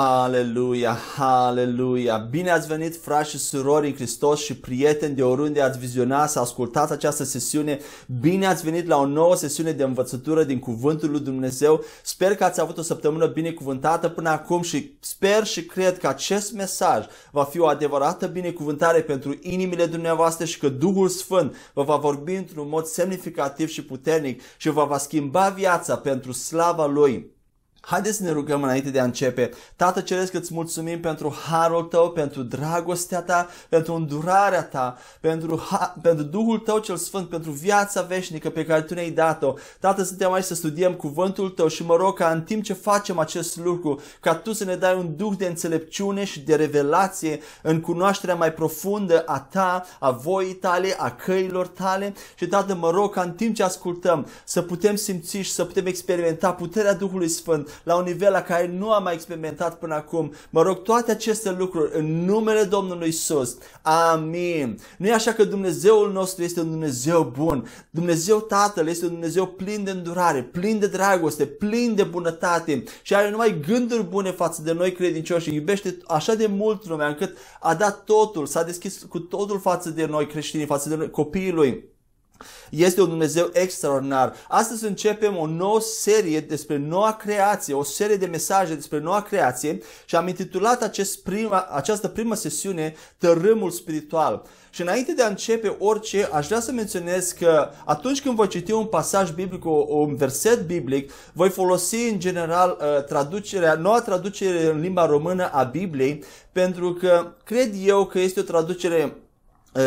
Haleluia, haleluia! Bine ați venit, frați și surori în Hristos și prieteni de oriunde ați vizionat să ascultați această sesiune. Bine ați venit la o nouă sesiune de învățătură din Cuvântul lui Dumnezeu. Sper că ați avut o săptămână binecuvântată până acum și sper și cred că acest mesaj va fi o adevărată binecuvântare pentru inimile dumneavoastră și că Duhul Sfânt vă va vorbi într-un mod semnificativ și puternic și vă va schimba viața pentru slava Lui. Haideți să ne rugăm înainte de a începe. Tată Ceresc, îți mulțumim pentru harul tău, pentru dragostea ta, pentru îndurarea ta, pentru, ha- pentru Duhul tău cel Sfânt, pentru viața veșnică pe care tu ne-ai dat-o. Tată, suntem aici să studiem cuvântul tău și mă rog ca în timp ce facem acest lucru, ca tu să ne dai un duh de înțelepciune și de revelație în cunoașterea mai profundă a ta, a voii tale, a căilor tale. Și Tată, mă rog ca în timp ce ascultăm să putem simți și să putem experimenta puterea Duhului Sfânt la un nivel la care nu am mai experimentat până acum. Mă rog toate aceste lucruri în numele Domnului Isus. Amin. Nu e așa că Dumnezeul nostru este un Dumnezeu bun. Dumnezeu Tatăl este un Dumnezeu plin de îndurare, plin de dragoste, plin de bunătate și are numai gânduri bune față de noi credincioși și iubește așa de mult lumea încât a dat totul, s-a deschis cu totul față de noi creștini, față de noi copiii lui. Este un Dumnezeu extraordinar. Astăzi începem o nouă serie despre noua creație, o serie de mesaje despre noua creație și am intitulat acest prima, această primă sesiune Tărâmul spiritual. Și înainte de a începe orice, aș vrea să menționez că atunci când voi citi un pasaj biblic, un verset biblic, voi folosi în general uh, traducerea, noua traducere în limba română a Bibliei, pentru că cred eu că este o traducere Uh,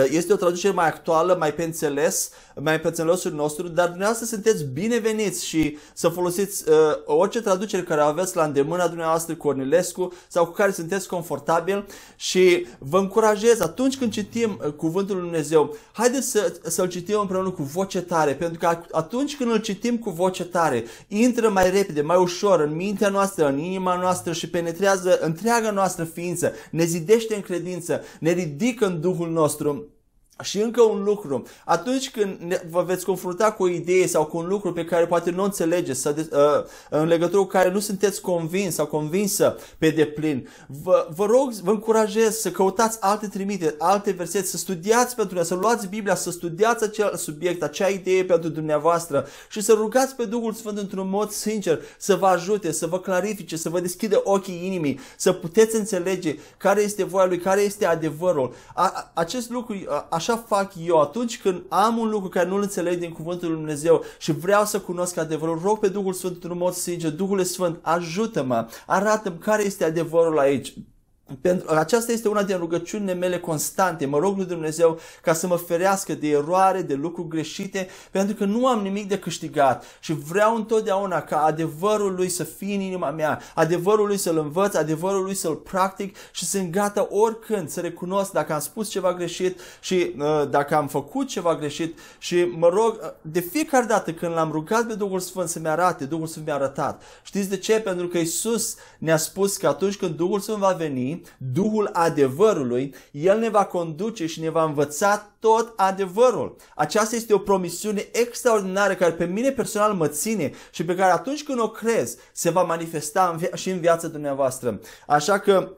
este o traducere mai actuală, mai pe înțeles, mai pe înțelesul nostru, dar dumneavoastră sunteți bineveniți și să folosiți uh, orice traducere care aveți la îndemâna dumneavoastră Cornilescu sau cu care sunteți confortabil și vă încurajez atunci când citim uh, cuvântul lui Dumnezeu, haideți să, să-l citim împreună cu voce tare, pentru că atunci când îl citim cu voce tare, intră mai repede, mai ușor în mintea noastră, în inima noastră și penetrează întreaga noastră ființă, ne zidește în credință, ne ridică în Duhul nostru și încă un lucru, atunci când ne, vă veți confrunta cu o idee sau cu un lucru pe care poate nu înțelegeți sau de, uh, în legătură cu care nu sunteți convins sau convinsă pe deplin, vă, vă rog, vă încurajez să căutați alte trimite, alte versete, să studiați pentru să luați Biblia, să studiați acel subiect, acea idee pentru dumneavoastră și să rugați pe Duhul Sfânt într-un mod sincer să vă ajute, să vă clarifice, să vă deschide ochii inimii, să puteți înțelege care este voia Lui, care este adevărul. A, acest lucru, a, așa fac eu atunci când am un lucru care nu-l înțeleg din cuvântul lui Dumnezeu și vreau să cunosc adevărul, rog pe Duhul Sfânt într-un mod sincer, Duhul Sfânt, ajută-mă, arată-mi care este adevărul aici. Pentru, aceasta este una din rugăciunile mele constante. Mă rog lui Dumnezeu ca să mă ferească de eroare, de lucruri greșite, pentru că nu am nimic de câștigat și vreau întotdeauna ca adevărul lui să fie în inima mea, adevărul lui să-l învăț, adevărul lui să-l practic și sunt gata oricând să recunosc dacă am spus ceva greșit și uh, dacă am făcut ceva greșit și mă rog uh, de fiecare dată când l-am rugat pe Duhul Sfânt să-mi arate, Duhul Sfânt mi-a arătat. Știți de ce? Pentru că Isus ne-a spus că atunci când Duhul Sfânt va veni, Duhul adevărului, El ne va conduce și ne va învăța tot adevărul. Aceasta este o promisiune extraordinară care pe mine personal mă ține și pe care atunci când o crezi se va manifesta în via- și în viața dumneavoastră. Așa că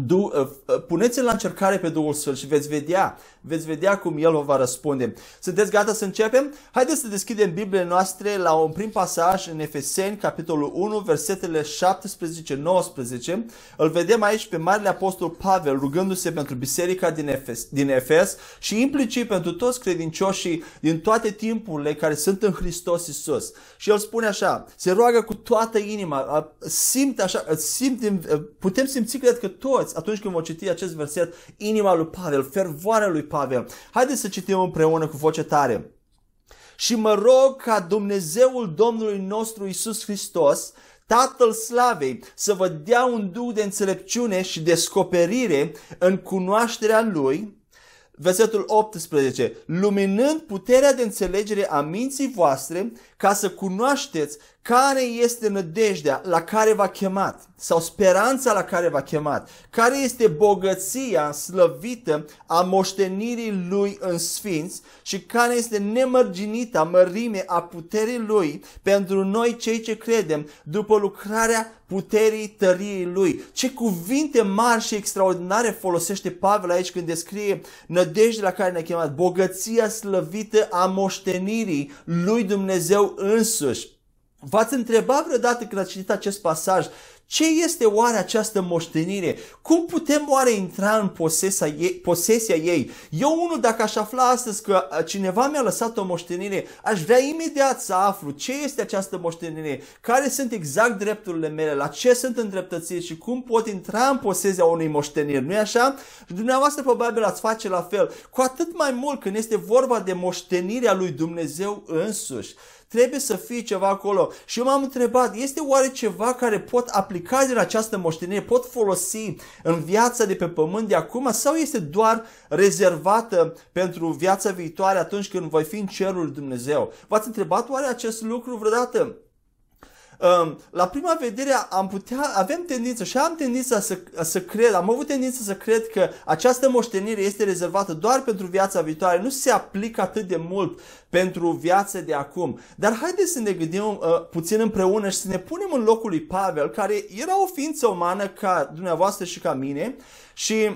Du, uh, uh, puneți-l la încercare pe Duhul Sfânt și veți vedea, veți vedea cum El vă va răspunde. Sunteți gata să începem? Haideți să deschidem Bibliile noastre la un prim pasaj în Efeseni, capitolul 1, versetele 17-19. Îl vedem aici pe Marele Apostol Pavel rugându-se pentru biserica din Efes, din Efes și implicit pentru toți credincioșii din toate timpurile care sunt în Hristos Isus. Și el spune așa, se roagă cu toată inima, simte așa, simte, putem simți, cred că toți toți, atunci când vom citi acest verset, inima lui Pavel, fervoarea lui Pavel. Haideți să citim împreună cu voce tare. Și mă rog ca Dumnezeul Domnului nostru Isus Hristos, Tatăl Slavei, să vă dea un duh de înțelepciune și descoperire în cunoașterea Lui, versetul 18, luminând puterea de înțelegere a minții voastre ca să cunoașteți care este nădejdea la care v-a chemat sau speranța la care v-a chemat? Care este bogăția slăvită a moștenirii lui în sfinți și care este nemărginită mărime a puterii lui pentru noi cei ce credem după lucrarea puterii tăriei lui. Ce cuvinte mari și extraordinare folosește Pavel aici când descrie nădejdea la care ne-a chemat, bogăția slăvită a moștenirii lui Dumnezeu însuși. V-ați întrebat vreodată când ați citit acest pasaj, ce este oare această moștenire? Cum putem oare intra în posesia ei? Posesia ei? Eu unul, dacă aș afla astăzi că cineva mi-a lăsat o moștenire, aș vrea imediat să aflu ce este această moștenire, care sunt exact drepturile mele, la ce sunt îndreptățit și cum pot intra în posesia unei moșteniri. Nu-i așa? Și dumneavoastră probabil ați face la fel. Cu atât mai mult când este vorba de moștenirea lui Dumnezeu însuși. Trebuie să fie ceva acolo. Și eu m-am întrebat, este oare ceva care pot aplica din această moștenire, pot folosi în viața de pe pământ de acum sau este doar rezervată pentru viața viitoare atunci când voi fi în cerul lui Dumnezeu? V-ați întrebat oare acest lucru vreodată? La prima vedere am putea, avem tendință și am tendința să, să cred, am avut tendința să cred că această moștenire este rezervată doar pentru viața viitoare, nu se aplică atât de mult pentru viața de acum. Dar haideți să ne gândim uh, puțin împreună și să ne punem în locul lui Pavel, care era o ființă umană ca dumneavoastră și ca mine și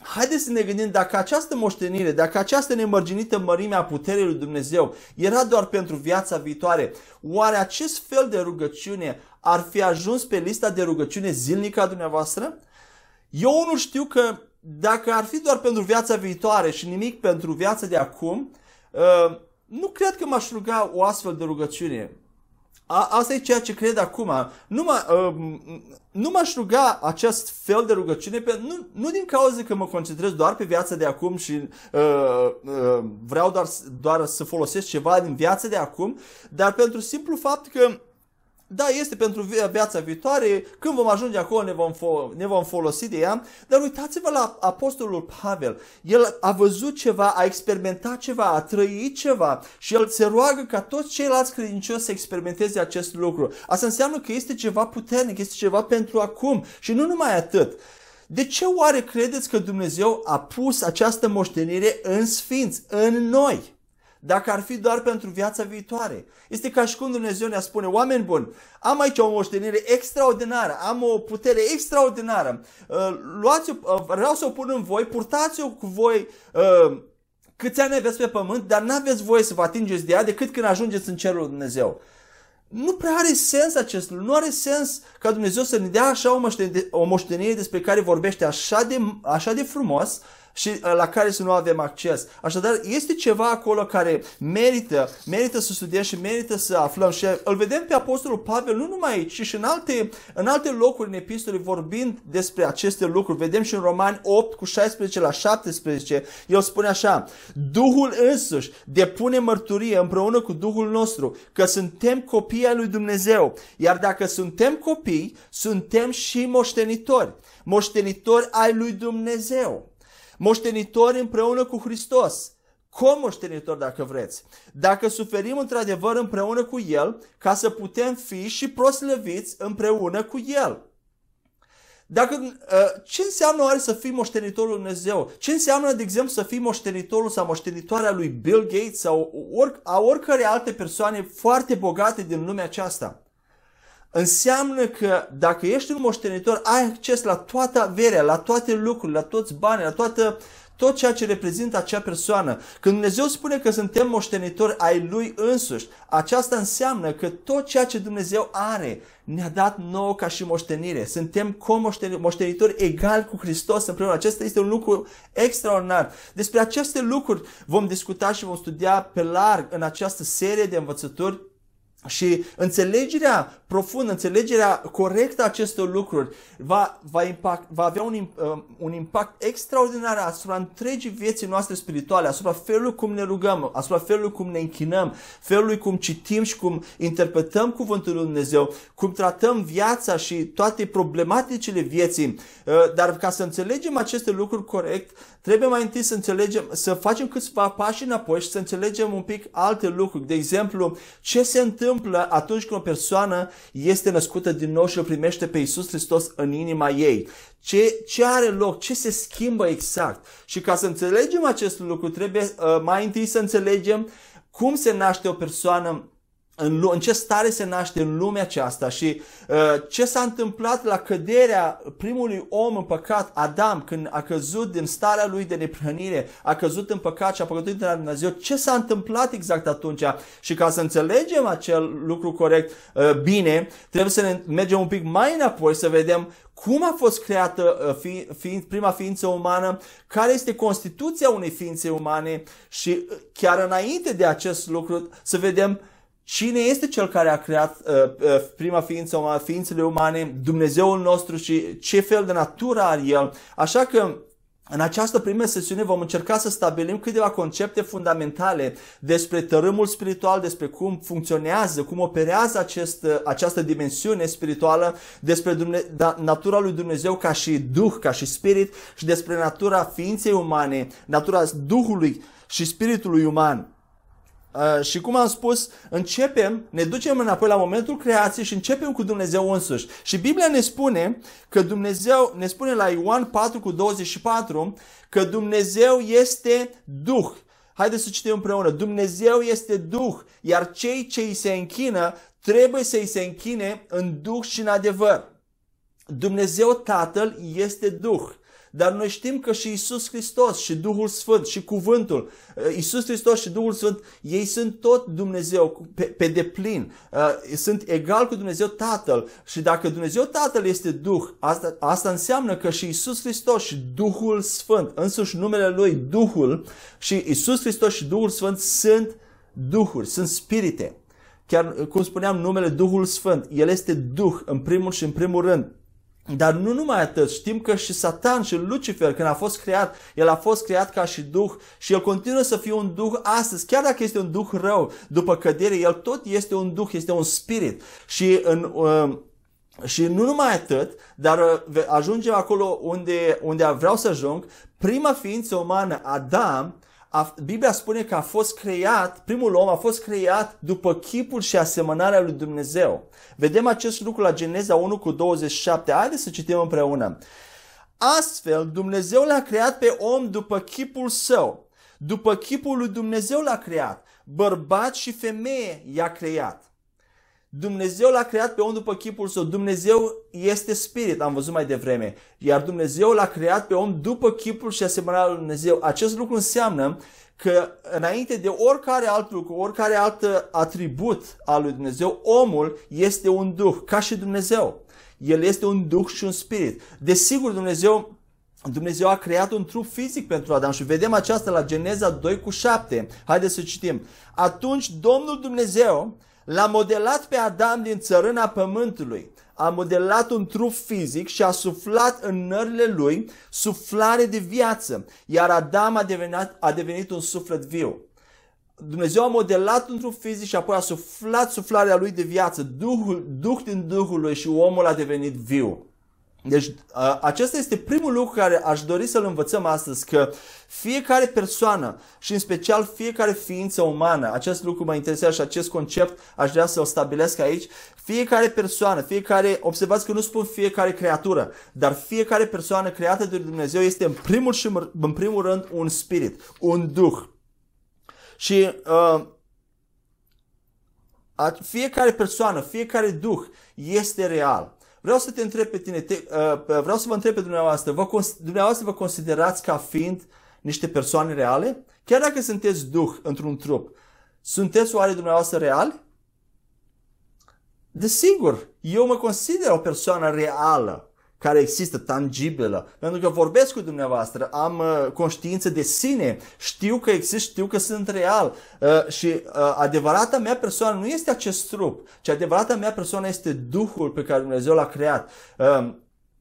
Haideți să ne gândim dacă această moștenire, dacă această nemărginită mărime a puterii lui Dumnezeu era doar pentru viața viitoare, oare acest fel de rugăciune ar fi ajuns pe lista de rugăciune zilnică a dumneavoastră? Eu nu știu că dacă ar fi doar pentru viața viitoare și nimic pentru viața de acum, uh, nu cred că m-aș ruga o astfel de rugăciune. A, asta e ceea ce cred acum. Nu, mă, uh, nu m-aș ruga acest fel de rugăciune, pe, nu, nu din cauza că mă concentrez doar pe viața de acum și uh, uh, vreau doar, doar să folosesc ceva din viața de acum, dar pentru simplu fapt că da, este pentru viața viitoare, când vom ajunge acolo ne vom, fo- ne vom folosi de ea, dar uitați-vă la apostolul Pavel. El a văzut ceva, a experimentat ceva, a trăit ceva și el se roagă ca toți ceilalți credincioși să experimenteze acest lucru. Asta înseamnă că este ceva puternic, este ceva pentru acum și nu numai atât. De ce oare credeți că Dumnezeu a pus această moștenire în sfinți, în noi? Dacă ar fi doar pentru viața viitoare. Este ca și cum Dumnezeu ne spune, oameni buni, am aici o moștenire extraordinară, am o putere extraordinară, uh, luați-o, uh, vreau să o pun în voi, purtați-o cu voi uh, câți ani aveți pe pământ, dar nu aveți voie să vă atingeți de ea decât când ajungeți în cerul lui Dumnezeu. Nu prea are sens acest lucru. Nu are sens ca Dumnezeu să ne dea așa o moștenire, o moștenire despre care vorbește așa de, așa de frumos, și uh, la care să nu avem acces. Așadar, este ceva acolo care merită, merită să studiem și merită să aflăm. Și îl vedem pe Apostolul Pavel nu numai aici, ci și în alte, în alte locuri în epistole vorbind despre aceste lucruri. Vedem și în Romani 8 cu 16 la 17, el spune așa, Duhul însuși depune mărturie împreună cu Duhul nostru că suntem copii ai lui Dumnezeu. Iar dacă suntem copii, suntem și moștenitori. Moștenitori ai lui Dumnezeu moștenitori împreună cu Hristos, comoștenitori dacă vreți, dacă suferim într-adevăr împreună cu El, ca să putem fi și proslăviți împreună cu El. Dacă, uh, ce înseamnă oare să fii moștenitorul lui Dumnezeu? Ce înseamnă, de exemplu, să fii moștenitorul sau moștenitoarea lui Bill Gates sau or, a oricărei alte persoane foarte bogate din lumea aceasta? Înseamnă că dacă ești un moștenitor, ai acces la toată averea, la toate lucrurile, la toți banii, la toată, tot ceea ce reprezintă acea persoană. Când Dumnezeu spune că suntem moștenitori ai Lui însuși, aceasta înseamnă că tot ceea ce Dumnezeu are ne-a dat nouă ca și moștenire. Suntem moștenitori egali cu Hristos împreună. Acesta este un lucru extraordinar. Despre aceste lucruri vom discuta și vom studia pe larg în această serie de învățături și înțelegerea profundă, înțelegerea corectă a acestor lucruri va, va, impact, va avea un, uh, un impact extraordinar asupra întregii vieții noastre spirituale, asupra felului cum ne rugăm, asupra felului cum ne închinăm, felului cum citim și cum interpretăm Cuvântul Lui Dumnezeu, cum tratăm viața și toate problematicile vieții. Uh, dar ca să înțelegem aceste lucruri corect, trebuie mai întâi să înțelegem, să facem câțiva pași înapoi și să înțelegem un pic alte lucruri. De exemplu, ce se întâmplă întâmplă atunci când o persoană este născută din nou și îl primește pe Isus Hristos în inima ei. Ce, ce are loc? Ce se schimbă exact? Și ca să înțelegem acest lucru, trebuie uh, mai întâi să înțelegem cum se naște o persoană în, în ce stare se naște în lumea aceasta și uh, ce s-a întâmplat la căderea primului om în păcat, Adam, când a căzut din starea lui de neprihănire, a căzut în păcat și a păcătuit de la Dumnezeu, ce s-a întâmplat exact atunci? Și ca să înțelegem acel lucru corect uh, bine, trebuie să ne mergem un pic mai înapoi să vedem cum a fost creată uh, fi, fi, prima ființă umană, care este constituția unei ființe umane și uh, chiar înainte de acest lucru să vedem Cine este cel care a creat uh, uh, prima ființă umană, ființele umane, Dumnezeul nostru și ce fel de natură are El? Așa că în această primă sesiune vom încerca să stabilim câteva concepte fundamentale despre tărâmul spiritual, despre cum funcționează, cum operează acest, această dimensiune spirituală, despre Dumne- da, natura lui Dumnezeu ca și Duh, ca și Spirit și despre natura ființei umane, natura Duhului și Spiritului uman. Uh, și cum am spus, începem, ne ducem înapoi la momentul creației și începem cu Dumnezeu însuși. Și Biblia ne spune că Dumnezeu, ne spune la Ioan 4 cu 24, că Dumnezeu este Duh. Haideți să citim împreună. Dumnezeu este Duh, iar cei ce îi se închină trebuie să îi se închine în Duh și în adevăr. Dumnezeu Tatăl este Duh. Dar noi știm că și Isus Hristos și Duhul Sfânt și Cuvântul, uh, Isus Hristos și Duhul Sfânt, ei sunt tot Dumnezeu pe, pe deplin. Uh, sunt egal cu Dumnezeu Tatăl. Și dacă Dumnezeu Tatăl este Duh, asta, asta înseamnă că și Isus Hristos și Duhul Sfânt, însuși numele Lui Duhul și Isus Hristos și Duhul Sfânt sunt Duhuri, sunt spirite. Chiar cum spuneam, numele Duhul Sfânt, El este Duh în primul și în primul rând. Dar nu numai atât, știm că și Satan și Lucifer, când a fost creat, el a fost creat ca și duh și el continuă să fie un duh astăzi, chiar dacă este un duh rău, după cădere, el tot este un duh, este un spirit. Și în, uh, și nu numai atât, dar uh, ajungem acolo unde, unde vreau să ajung, prima ființă umană, Adam, a, Biblia spune că a fost creat, primul om a fost creat după chipul și asemănarea lui Dumnezeu. Vedem acest lucru la Geneza 1 cu 27. Haideți să citim împreună. Astfel, Dumnezeu l-a creat pe om după chipul său. După chipul lui Dumnezeu l-a creat. Bărbat și femeie i-a creat. Dumnezeu l-a creat pe om după chipul său. Dumnezeu este spirit, am văzut mai devreme. Iar Dumnezeu l-a creat pe om după chipul și asemănarea lui Dumnezeu. Acest lucru înseamnă că înainte de oricare alt lucru, oricare alt atribut al lui Dumnezeu, omul este un duh, ca și Dumnezeu. El este un duh și un spirit. Desigur, Dumnezeu Dumnezeu a creat un trup fizic pentru Adam și vedem aceasta la Geneza 2 cu 7. Haideți să citim. Atunci Domnul Dumnezeu L-a modelat pe Adam din țărâna pământului. A modelat un trup fizic și a suflat în nările lui suflare de viață, iar Adam a devenit, a devenit un suflet viu. Dumnezeu a modelat un trup fizic și apoi a suflat suflarea lui de viață, Duhul, Duh din Duhul lui și omul a devenit viu. Deci acesta este primul lucru care aș dori să-l învățăm astăzi, că fiecare persoană și în special fiecare ființă umană, acest lucru mă interesează și acest concept aș vrea să-l stabilesc aici, fiecare persoană, fiecare, observați că nu spun fiecare creatură, dar fiecare persoană creată de Dumnezeu este în primul și în primul rând un spirit, un duh. Și uh, fiecare persoană, fiecare duh este real. Vreau să te întreb pe tine, te, uh, vreau să vă întreb pe dumneavoastră, vă, dumneavoastră vă considerați ca fiind niște persoane reale? Chiar dacă sunteți duh într-un trup, sunteți oare dumneavoastră reali? Desigur, eu mă consider o persoană reală care există, tangibilă. Pentru că vorbesc cu dumneavoastră, am uh, conștiință de sine, știu că există, știu că sunt real. Uh, și uh, adevărata mea persoană nu este acest trup, ci adevărata mea persoană este Duhul pe care Dumnezeu l-a creat. Uh,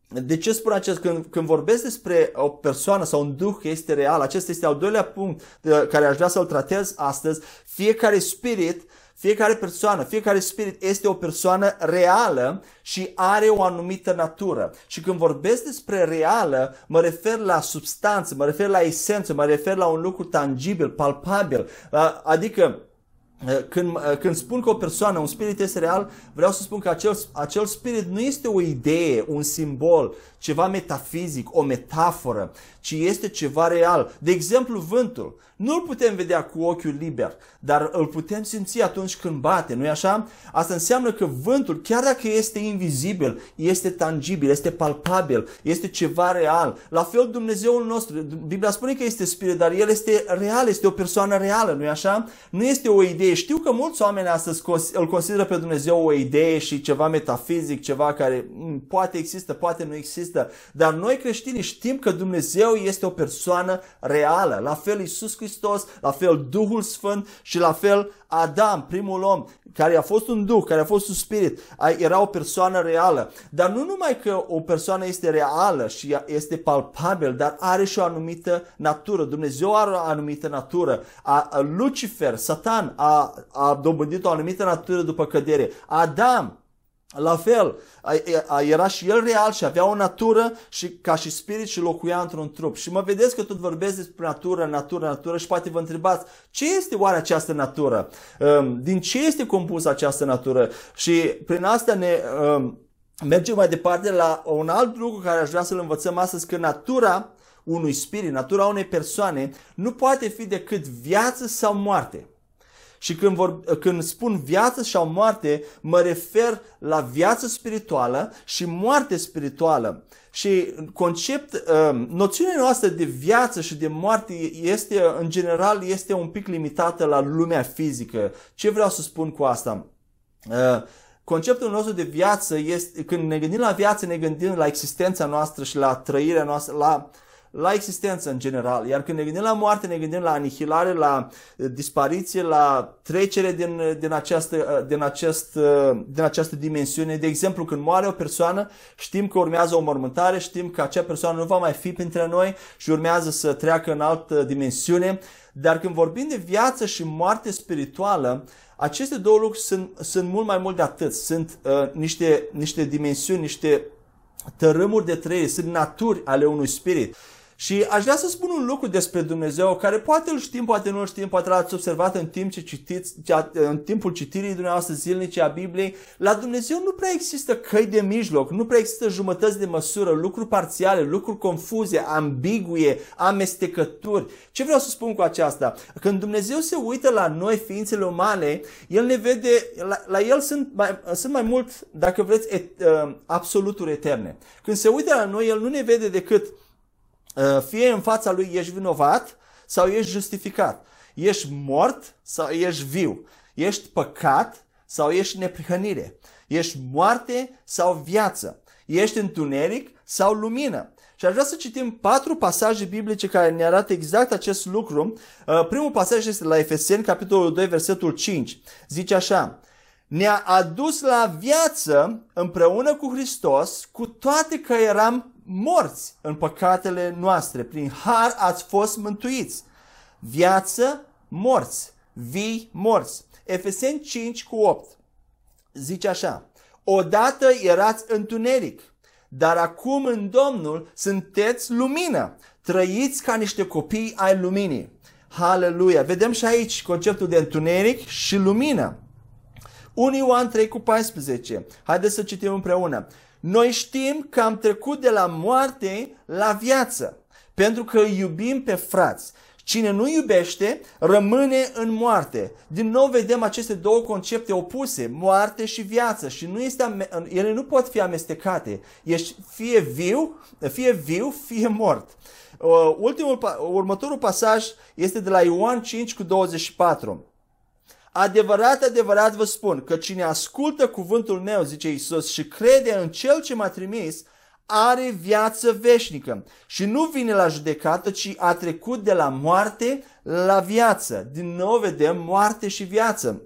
de ce spun acest? Când, când vorbesc despre o persoană sau un duh că este real, acesta este al doilea punct uh, care aș vrea să-l tratez astăzi. Fiecare spirit fiecare persoană, fiecare spirit este o persoană reală și are o anumită natură. Și când vorbesc despre reală, mă refer la substanță, mă refer la esență, mă refer la un lucru tangibil, palpabil. Adică când, când spun că o persoană, un spirit este real, vreau să spun că acel, acel spirit nu este o idee, un simbol, ceva metafizic, o metaforă, ci este ceva real. De exemplu, vântul. Nu îl putem vedea cu ochiul liber, dar îl putem simți atunci când bate, nu-i așa? Asta înseamnă că vântul, chiar dacă este invizibil, este tangibil, este palpabil, este ceva real. La fel Dumnezeul nostru, Biblia spune că este spirit, dar El este real, este o persoană reală, nu-i așa? Nu este o idee. Știu că mulți oameni astăzi îl consideră pe Dumnezeu o idee și ceva metafizic, ceva care mm, poate există, poate nu există, dar noi creștini știm că Dumnezeu este o persoană reală. La fel Iisus Hristos, la fel Duhul Sfânt și la fel Adam, primul om, care a fost un duh, care a fost un spirit, era o persoană reală. Dar nu numai că o persoană este reală și este palpabil, dar are și o anumită natură. Dumnezeu are o anumită natură. A, a Lucifer, Satan, a, a dobândit o anumită natură după cădere. Adam, la fel, era și el real și avea o natură și ca și spirit și locuia într-un trup. Și mă vedeți că tot vorbesc despre natură, natură, natură și poate vă întrebați ce este oare această natură? Um, din ce este compusă această natură? Și prin asta ne um, mergem mai departe la un alt lucru care aș vrea să-l învățăm astăzi, că natura unui spirit, natura unei persoane nu poate fi decât viață sau moarte. Și când, vor, când spun viață sau moarte, mă refer la viață spirituală și moarte spirituală. Și concept, uh, noțiunea noastră de viață și de moarte este, în general, este un pic limitată la lumea fizică. Ce vreau să spun cu asta? Uh, conceptul nostru de viață este, când ne gândim la viață, ne gândim la existența noastră și la trăirea noastră, la uh, la existență în general. Iar când ne gândim la moarte, ne gândim la anihilare, la uh, dispariție, la trecere din, uh, din, această, uh, din, acest, din această dimensiune. De exemplu, când moare o persoană, știm că urmează o mormântare, știm că acea persoană nu va mai fi printre noi și urmează să treacă în altă dimensiune. Dar când vorbim de viață și moarte spirituală, aceste două lucruri sunt, sunt mult mai mult de atât. Sunt uh, niște, niște dimensiuni, niște tărâmuri de trăire, sunt naturi ale unui spirit. Și aș vrea să spun un lucru despre Dumnezeu care poate îl știm, poate nu îl știm, poate l-ați observat în timp ce citiți, în timpul citirii dumneavoastră zilnice a Bibliei. La Dumnezeu nu prea există căi de mijloc, nu prea există jumătăți de măsură, lucruri parțiale, lucruri confuze, ambiguie, amestecături. Ce vreau să spun cu aceasta? Când Dumnezeu se uită la noi, ființele umane, El ne vede, la, la El sunt mai, sunt mai mult, dacă vreți, et, uh, absoluturi eterne. Când se uită la noi, El nu ne vede decât Uh, fie în fața lui ești vinovat sau ești justificat. Ești mort sau ești viu. Ești păcat sau ești neprihănire. Ești moarte sau viață. Ești întuneric sau lumină. Și aș vrea să citim patru pasaje biblice care ne arată exact acest lucru. Uh, primul pasaj este la Efeseni, capitolul 2, versetul 5. Zice așa, ne-a adus la viață împreună cu Hristos, cu toate că eram morți în păcatele noastre. Prin har ați fost mântuiți. Viață, morți. Vii, morți. Efeseni 5 cu 8 zice așa. Odată erați întuneric, dar acum în Domnul sunteți lumină. Trăiți ca niște copii ai luminii. Haleluia! Vedem și aici conceptul de întuneric și lumină. 1 Ioan 3 cu 14. Haideți să citim împreună. Noi știm că am trecut de la moarte la viață, pentru că îi iubim pe frați. Cine nu iubește, rămâne în moarte. Din nou vedem aceste două concepte opuse, moarte și viață, și nu este, ele nu pot fi amestecate. Ești fie viu, fie viu, fie mort. Uh, ultimul, următorul pasaj este de la Ioan 5 cu 24. Adevărat, adevărat vă spun că cine ascultă cuvântul meu, zice Isus, și crede în cel ce m-a trimis, are viață veșnică și nu vine la judecată, ci a trecut de la moarte la viață. Din nou vedem moarte și viață.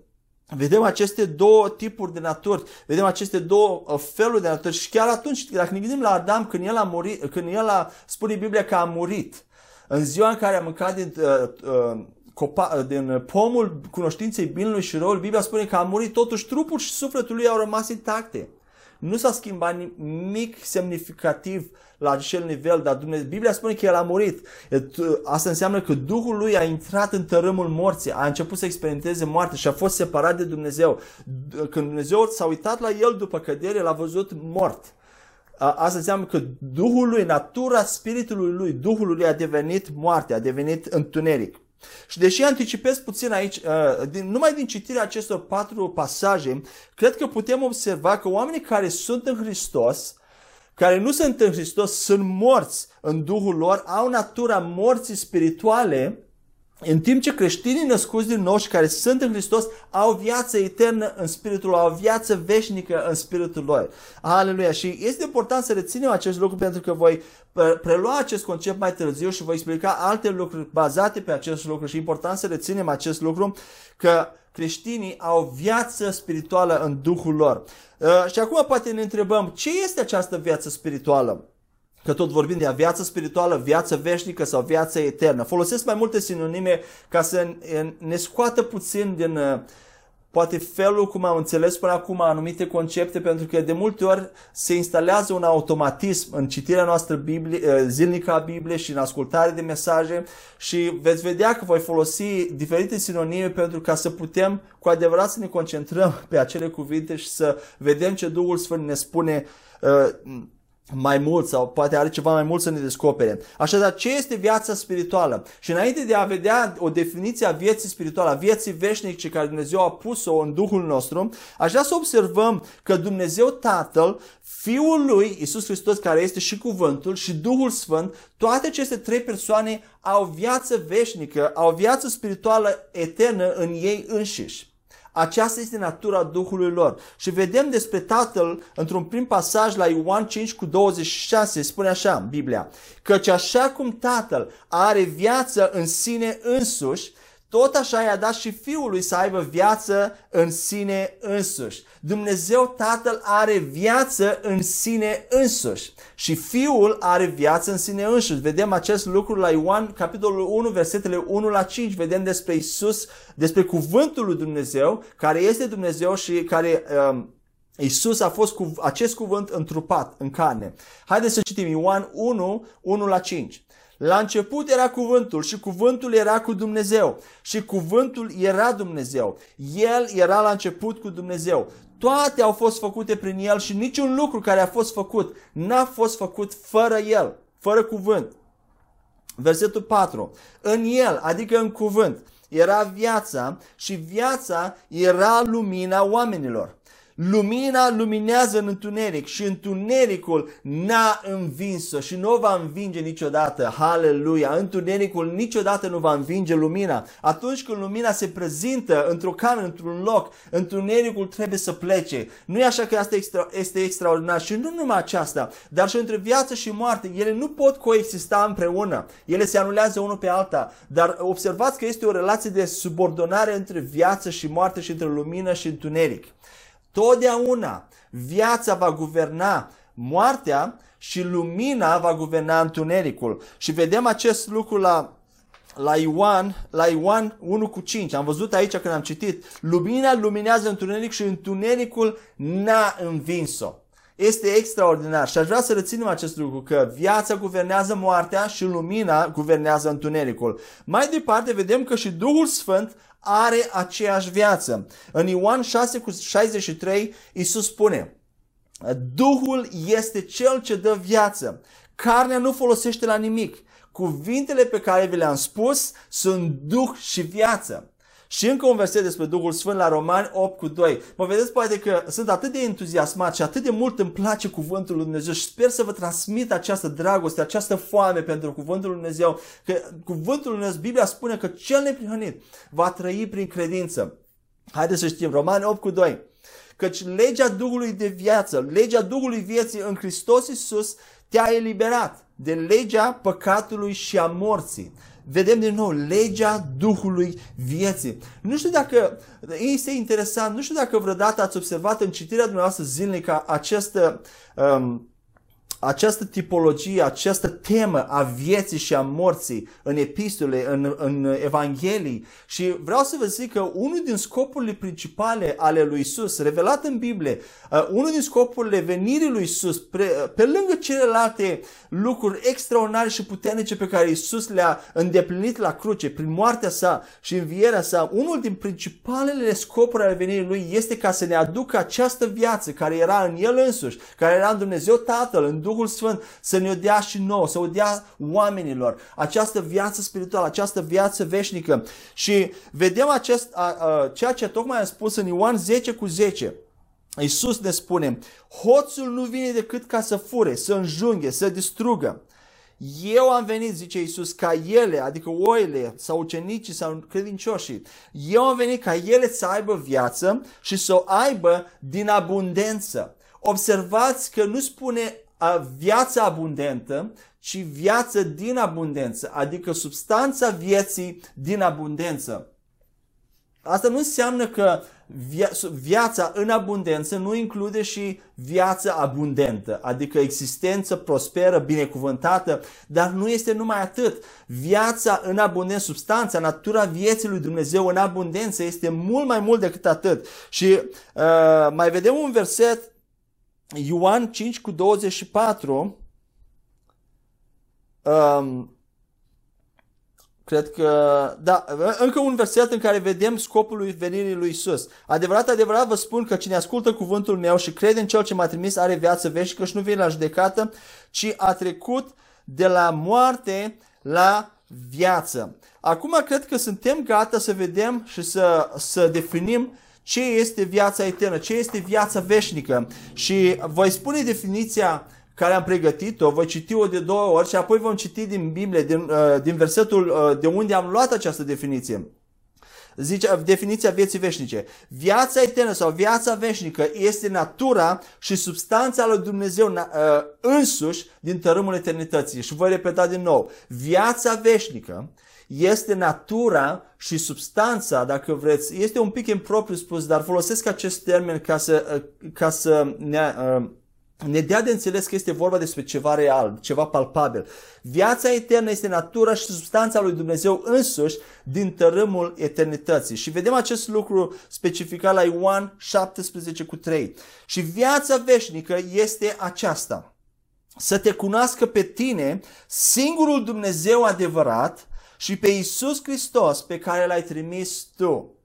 Vedem aceste două tipuri de naturi, vedem aceste două uh, feluri de naturi și chiar atunci, dacă ne gândim la Adam, când el a murit, când el a, spune Biblia că a murit, în ziua în care a mâncat din uh, uh, copa, din pomul cunoștinței binului și răului, Biblia spune că a murit, totuși trupul și sufletul lui au rămas intacte. nu s-a schimbat nimic semnificativ la acel nivel, dar Dumnezeu, Biblia spune că El a murit. Asta înseamnă că Duhul Lui a intrat în tărâmul morții, a început să experimenteze moarte și a fost separat de Dumnezeu. Când Dumnezeu s-a uitat la El după cădere, l-a văzut mort. Asta înseamnă că Duhul lui, natura spiritului lui, Duhul lui a devenit moarte, a devenit întuneric. Și deși anticipez puțin aici, uh, din, numai din citirea acestor patru pasaje, cred că putem observa că oamenii care sunt în Hristos, care nu sunt în Hristos, sunt morți în Duhul lor, au natura morții spirituale, în timp ce creștinii născuți din nou și care sunt în Hristos au viață eternă în spiritul lor, au viață veșnică în spiritul lor. Aleluia! Și este important să reținem acest lucru pentru că voi prelua acest concept mai târziu și voi explica alte lucruri bazate pe acest lucru și e important să reținem acest lucru că creștinii au viață spirituală în Duhul lor. Uh, și acum poate ne întrebăm ce este această viață spirituală? Că tot vorbim de viață spirituală, viață veșnică sau viață eternă. Folosesc mai multe sinonime ca să ne scoată puțin din uh, poate felul cum am înțeles până acum anumite concepte, pentru că de multe ori se instalează un automatism în citirea noastră Biblie, uh, zilnică a Bibliei și în ascultare de mesaje și veți vedea că voi folosi diferite sinonime pentru ca să putem cu adevărat să ne concentrăm pe acele cuvinte și să vedem ce Duhul Sfânt ne spune uh, mai mult sau poate are ceva mai mult să ne descopere. Așadar, ce este viața spirituală? Și înainte de a vedea o definiție a vieții spirituale, a vieții veșnice care Dumnezeu a pus-o în Duhul nostru, aș vrea să observăm că Dumnezeu Tatăl, Fiul lui Isus Hristos, care este și Cuvântul, și Duhul Sfânt, toate aceste trei persoane au viață veșnică, au viață spirituală eternă în ei înșiși. Aceasta este natura Duhului lor. Și vedem despre Tatăl într-un prim pasaj la Ioan 5 cu 26, spune așa în Biblia, căci așa cum Tatăl are viață în sine însuși, tot așa i-a dat și Fiului să aibă viață în sine însuși. Dumnezeu Tatăl are viață în sine însuși și Fiul are viață în sine însuși. Vedem acest lucru la Ioan, capitolul 1, versetele 1 la 5. Vedem despre Isus, despre cuvântul lui Dumnezeu, care este Dumnezeu și care... Um, Isus a fost cu acest cuvânt întrupat în carne. Haideți să citim Ioan 1, 1 la 5. La început era cuvântul și cuvântul era cu Dumnezeu și cuvântul era Dumnezeu. El era la început cu Dumnezeu. Toate au fost făcute prin El și niciun lucru care a fost făcut n-a fost făcut fără El, fără cuvânt. Versetul 4. În El, adică în cuvânt, era viața și viața era lumina oamenilor. Lumina luminează în întuneric și întunericul n-a învins-o și nu o va învinge niciodată. Haleluia! Întunericul niciodată nu va învinge lumina. Atunci când lumina se prezintă într-o cameră, într-un loc, întunericul trebuie să plece. Nu e așa că asta extra, este extraordinar și nu numai aceasta, dar și între viață și moarte, ele nu pot coexista împreună. Ele se anulează unul pe alta, dar observați că este o relație de subordonare între viață și moarte și între lumină și întuneric. Totdeauna viața va guverna moartea și lumina va guverna întunericul. Și vedem acest lucru la la Ioan, la Ioan 1 cu 5. Am văzut aici când am citit. Lumina luminează întuneric și întunericul n-a învins-o. Este extraordinar și aș vrea să reținem acest lucru, că viața guvernează moartea și lumina guvernează întunericul. Mai departe vedem că și Duhul Sfânt are aceeași viață. În Ioan 6 cu 63 Iisus spune, Duhul este cel ce dă viață. Carnea nu folosește la nimic. Cuvintele pe care vi le-am spus sunt Duh și viață. Și încă un verset despre Duhul Sfânt la Romani 8 cu 2. Mă vedeți poate că sunt atât de entuziasmat și atât de mult îmi place cuvântul lui Dumnezeu și sper să vă transmit această dragoste, această foame pentru cuvântul lui Dumnezeu. Că cuvântul lui Dumnezeu, Biblia spune că cel neprihănit va trăi prin credință. Haideți să știm, Romani 8 cu 2. Căci legea Duhului de viață, legea Duhului vieții în Hristos Iisus te-a eliberat de legea păcatului și a morții vedem din nou legea Duhului vieții. Nu știu dacă, este interesant, nu știu dacă vreodată ați observat în citirea dumneavoastră zilnică această, um, această tipologie, această temă a vieții și a morții în epistole, în, în Evanghelii. Și vreau să vă zic că unul din scopurile principale ale lui Isus, revelat în Biblie, uh, unul din scopurile venirii lui Isus, pe, pe lângă celelalte lucruri extraordinare și puternice pe care Isus le-a îndeplinit la cruce, prin moartea sa și învierea sa, unul din principalele scopuri ale venirii lui este ca să ne aducă această viață care era în El însuși, care era în Dumnezeu Tatăl, în Duhul Sfânt, să ne o dea și nouă, să o dea oamenilor. Această viață spirituală, această viață veșnică. Și vedem acest, a, a, ceea ce tocmai am spus în Ioan 10 cu 10. Iisus ne spune, hoțul nu vine decât ca să fure, să înjunghe, să distrugă. Eu am venit, zice Iisus, ca ele, adică oile sau ucenicii sau credincioșii, eu am venit ca ele să aibă viață și să o aibă din abundență. Observați că nu spune viața abundentă, ci viață din abundență, adică substanța vieții din abundență. Asta nu înseamnă că viața în abundență nu include și viața abundentă, adică existență prosperă, binecuvântată, dar nu este numai atât. Viața în abundență, substanța, natura vieții lui Dumnezeu în abundență este mult mai mult decât atât. Și uh, mai vedem un verset, Ioan 5 cu 24, um, Cred că, da, încă un verset în care vedem scopul lui venirii lui Isus. Adevărat, adevărat vă spun că cine ascultă cuvântul meu și crede în cel ce m-a trimis are viață veșnică și nu vine la judecată, ci a trecut de la moarte la viață. Acum cred că suntem gata să vedem și să, să definim ce este viața eternă, ce este viața veșnică. Și voi spune definiția care am pregătit-o, voi citi-o de două ori și apoi vom citi din Biblie, din, uh, din versetul uh, de unde am luat această definiție. Zice definiția vieții veșnice. Viața eternă sau viața veșnică este natura și substanța lui Dumnezeu uh, însuși din tărâmul eternității. Și voi repeta din nou. Viața veșnică este natura și substanța, dacă vreți, este un pic impropriu spus, dar folosesc acest termen ca să, ca să ne, ne dea de înțeles că este vorba despre ceva real, ceva palpabil. Viața eternă este natura și substanța lui Dumnezeu însuși din tărâmul eternității. Și vedem acest lucru specificat la Ioan 17 cu 3. Și viața veșnică este aceasta. Să te cunoască pe tine, singurul Dumnezeu adevărat, și pe Isus Hristos pe care l-ai trimis tu.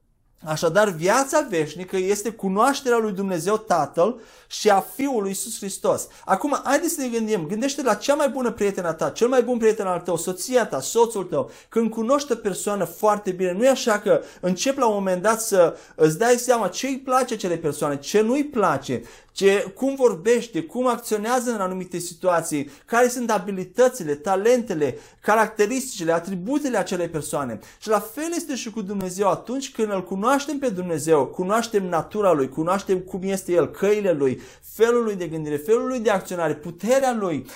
Așadar, viața veșnică este cunoașterea lui Dumnezeu Tatăl și a Fiului Iisus Hristos. Acum, haideți să ne gândim, gândește la cea mai bună prietenă ta, cel mai bun prieten al tău, soția ta, soțul tău, când cunoști o persoană foarte bine, nu e așa că încep la un moment dat să îți dai seama ce îi place acelei persoane, ce nu îi place, ce, cum vorbește, cum acționează în anumite situații, care sunt abilitățile, talentele, caracteristicile, atributele acelei persoane. Și la fel este și cu Dumnezeu atunci când îl cunoaștem pe Dumnezeu, cunoaștem natura lui, cunoaștem cum este el, căile lui, felul lui de gândire, felul lui de acționare, puterea lui,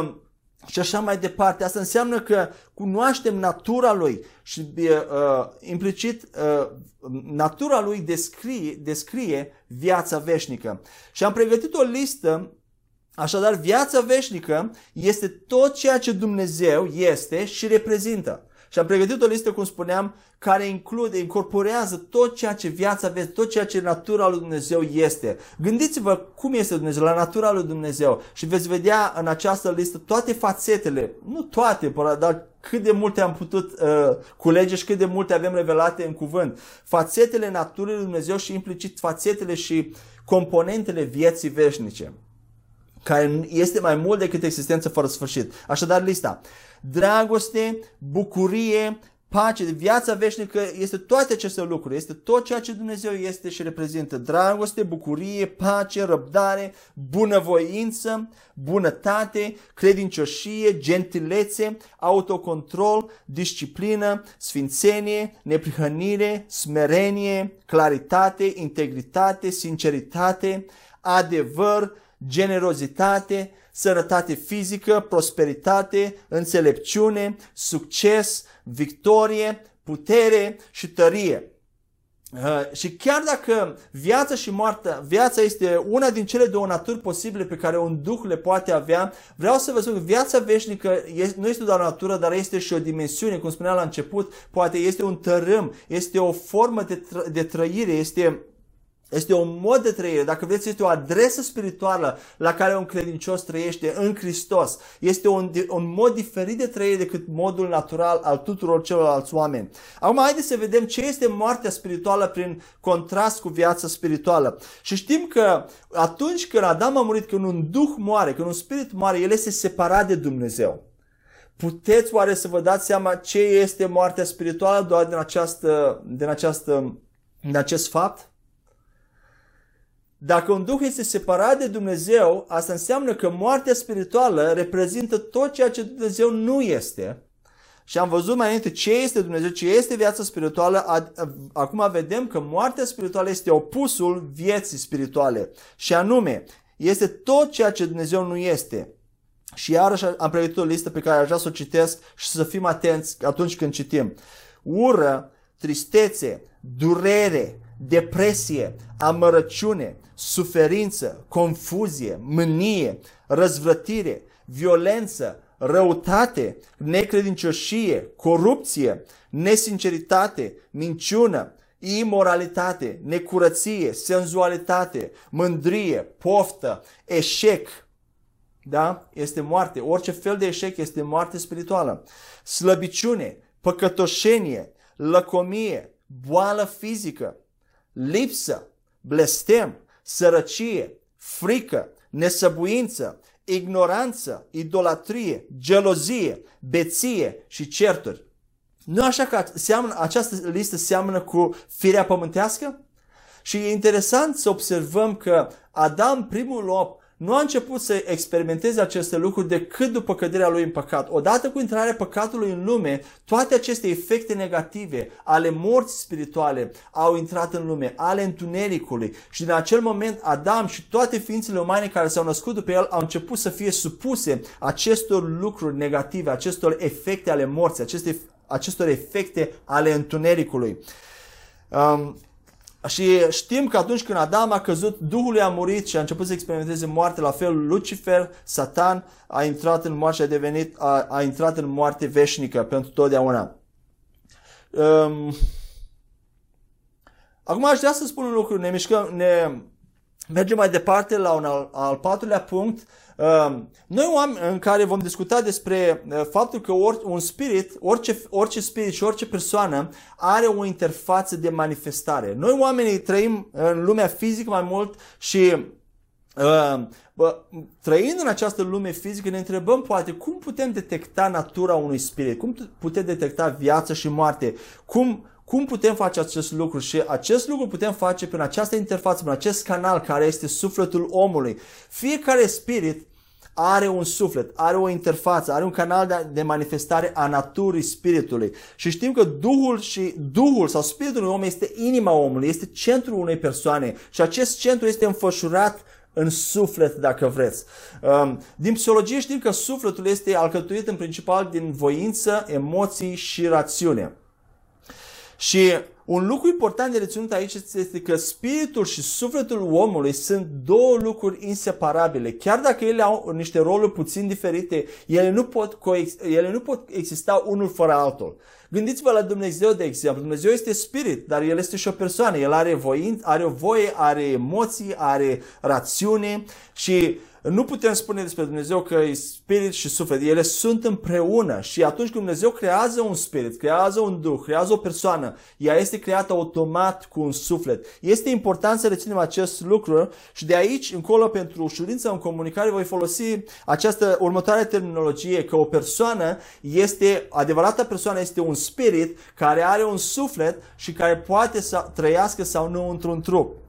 um, și așa mai departe. Asta înseamnă că cunoaștem natura lui și uh, implicit uh, natura lui descrie, descrie viața veșnică. Și am pregătit o listă Așadar, viața veșnică este tot ceea ce Dumnezeu este și reprezintă. Și am pregătit o listă, cum spuneam, care include, incorporează tot ceea ce viața vezi, tot ceea ce natura lui Dumnezeu este. Gândiți-vă cum este Dumnezeu, la natura lui Dumnezeu și veți vedea în această listă toate fațetele, nu toate, dar cât de multe am putut uh, culege și cât de multe avem revelate în cuvânt. Fațetele naturii lui Dumnezeu și implicit fațetele și componentele vieții veșnice care este mai mult decât existență fără sfârșit. Așadar, lista. Dragoste, bucurie, pace, viața veșnică este toate aceste lucruri, este tot ceea ce Dumnezeu este și reprezintă. Dragoste, bucurie, pace, răbdare, bunăvoință, bunătate, credincioșie, gentilețe, autocontrol, disciplină, sfințenie, neprihănire, smerenie, claritate, integritate, sinceritate, adevăr, generozitate, sănătate fizică, prosperitate, înțelepciune, succes, victorie, putere și tărie. Uh, și chiar dacă viața și moartea, viața este una din cele două naturi posibile pe care un duh le poate avea, vreau să vă spun că viața veșnică este, nu este doar o natură, dar este și o dimensiune, cum spuneam la început, poate este un tărâm, este o formă de, tră, de trăire, este este un mod de trăire, dacă vreți, este o adresă spirituală la care un credincios trăiește în Hristos. Este un, un mod diferit de trăire decât modul natural al tuturor celorlalți oameni. Acum, haideți să vedem ce este moartea spirituală prin contrast cu viața spirituală. Și știm că atunci când Adam a murit, când un duh moare, când un spirit moare, el este separat de Dumnezeu. Puteți oare să vă dați seama ce este moartea spirituală doar din, această, din, această, din acest fapt? Dacă un duh este separat de Dumnezeu, asta înseamnă că moartea spirituală reprezintă tot ceea ce Dumnezeu nu este. Și am văzut mai înainte ce este Dumnezeu, ce este viața spirituală. Acum vedem că moartea spirituală este opusul vieții spirituale. Și anume, este tot ceea ce Dumnezeu nu este. Și iarăși am pregătit o listă pe care aș vrea să o citesc și să fim atenți atunci când citim. Ură, tristețe, durere, depresie, amărăciune, suferință, confuzie, mânie, răzvrătire, violență, răutate, necredincioșie, corupție, nesinceritate, minciună, imoralitate, necurăție, senzualitate, mândrie, poftă, eșec. Da? Este moarte. Orice fel de eșec este moarte spirituală. Slăbiciune, păcătoșenie, lăcomie, boală fizică, lipsă, blestem, sărăcie, frică, nesăbuință, ignoranță, idolatrie, gelozie, beție și certuri. Nu așa că seamănă, această listă seamănă cu firea pământească? Și e interesant să observăm că Adam, primul om, nu a început să experimenteze aceste lucruri decât după căderea lui în păcat. Odată cu intrarea păcatului în lume, toate aceste efecte negative ale morții spirituale au intrat în lume, ale întunericului și din acel moment Adam și toate ființele umane care s-au născut după el au început să fie supuse acestor lucruri negative, acestor efecte ale morții, aceste, acestor efecte ale întunericului. Um, și știm că atunci când Adam a căzut, Duhul a murit și a început să experimenteze moarte, la fel Lucifer, Satan, a intrat în moarte și a devenit, a, a intrat în moarte veșnică pentru totdeauna. Um, acum aș vrea să spun un lucru, ne mișcăm, ne mergem mai departe la un al, al patrulea punct, Ehm, noi oameni în care vom discuta despre eh, faptul că or, un spirit, orice, orice spirit și orice persoană are o interfață de manifestare. Noi oamenii trăim în lumea fizică mai mult și Uh, bă, trăind în această lume fizică, ne întrebăm poate cum putem detecta natura unui spirit, cum putem detecta viață și moarte, cum, cum putem face acest lucru și acest lucru putem face prin această interfață, prin acest canal care este sufletul omului. Fiecare spirit are un suflet, are o interfață, are un canal de, de manifestare a naturii spiritului. Și știm că Duhul și Duhul sau spiritul unui om este inima omului, este centrul unei persoane și acest centru este înfășurat în suflet, dacă vreți. Um, din psihologie știm că sufletul este alcătuit în principal din voință, emoții și rațiune. Și un lucru important de reținut aici este că spiritul și sufletul omului sunt două lucruri inseparabile. Chiar dacă ele au niște roluri puțin diferite, ele nu pot, ele nu pot exista unul fără altul. Gândiți-vă la Dumnezeu, de exemplu. Dumnezeu este spirit, dar El este și o persoană. El are voință, are o voie, are emoții, are rațiune și nu putem spune despre Dumnezeu că e spirit și suflet. Ele sunt împreună și atunci când Dumnezeu creează un spirit, creează un duh, creează o persoană, ea este creată automat cu un suflet. Este important să reținem acest lucru și de aici încolo pentru ușurință în comunicare voi folosi această următoare terminologie că o persoană este, adevărata persoană este un spirit care are un suflet și care poate să trăiască sau nu într-un trup.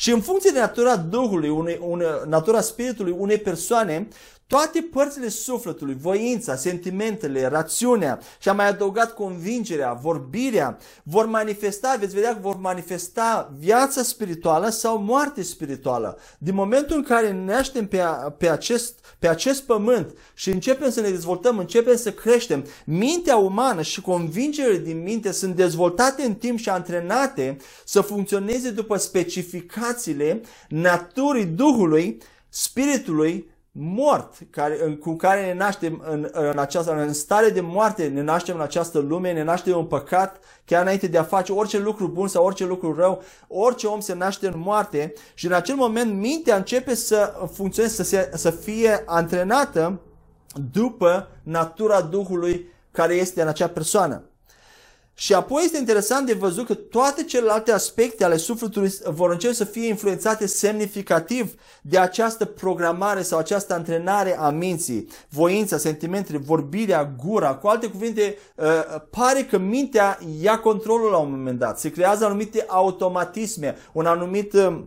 Și în funcție de natura Duhului, unei, une, natura Spiritului unei persoane, toate părțile sufletului, voința, sentimentele, rațiunea și am mai adăugat convingerea, vorbirea, vor manifesta, veți vedea că vor manifesta viața spirituală sau moarte spirituală. Din momentul în care ne naștem pe, pe, acest, pe acest pământ și începem să ne dezvoltăm, începem să creștem, mintea umană și convingerile din minte sunt dezvoltate în timp și antrenate să funcționeze după specificațiile naturii Duhului, Spiritului mort care, cu care ne naștem în, în, această, în stare de moarte, ne naștem în această lume, ne naștem în păcat, chiar înainte de a face orice lucru bun sau orice lucru rău, orice om se naște în moarte și în acel moment mintea începe să funcționeze, să, se, să fie antrenată după natura Duhului care este în acea persoană. Și apoi este interesant de văzut că toate celelalte aspecte ale sufletului vor începe să fie influențate semnificativ de această programare sau această antrenare a minții, voința, sentimentele, vorbirea, gura. Cu alte cuvinte, uh, pare că mintea ia controlul la un moment dat. Se creează anumite automatisme, un anumit, uh,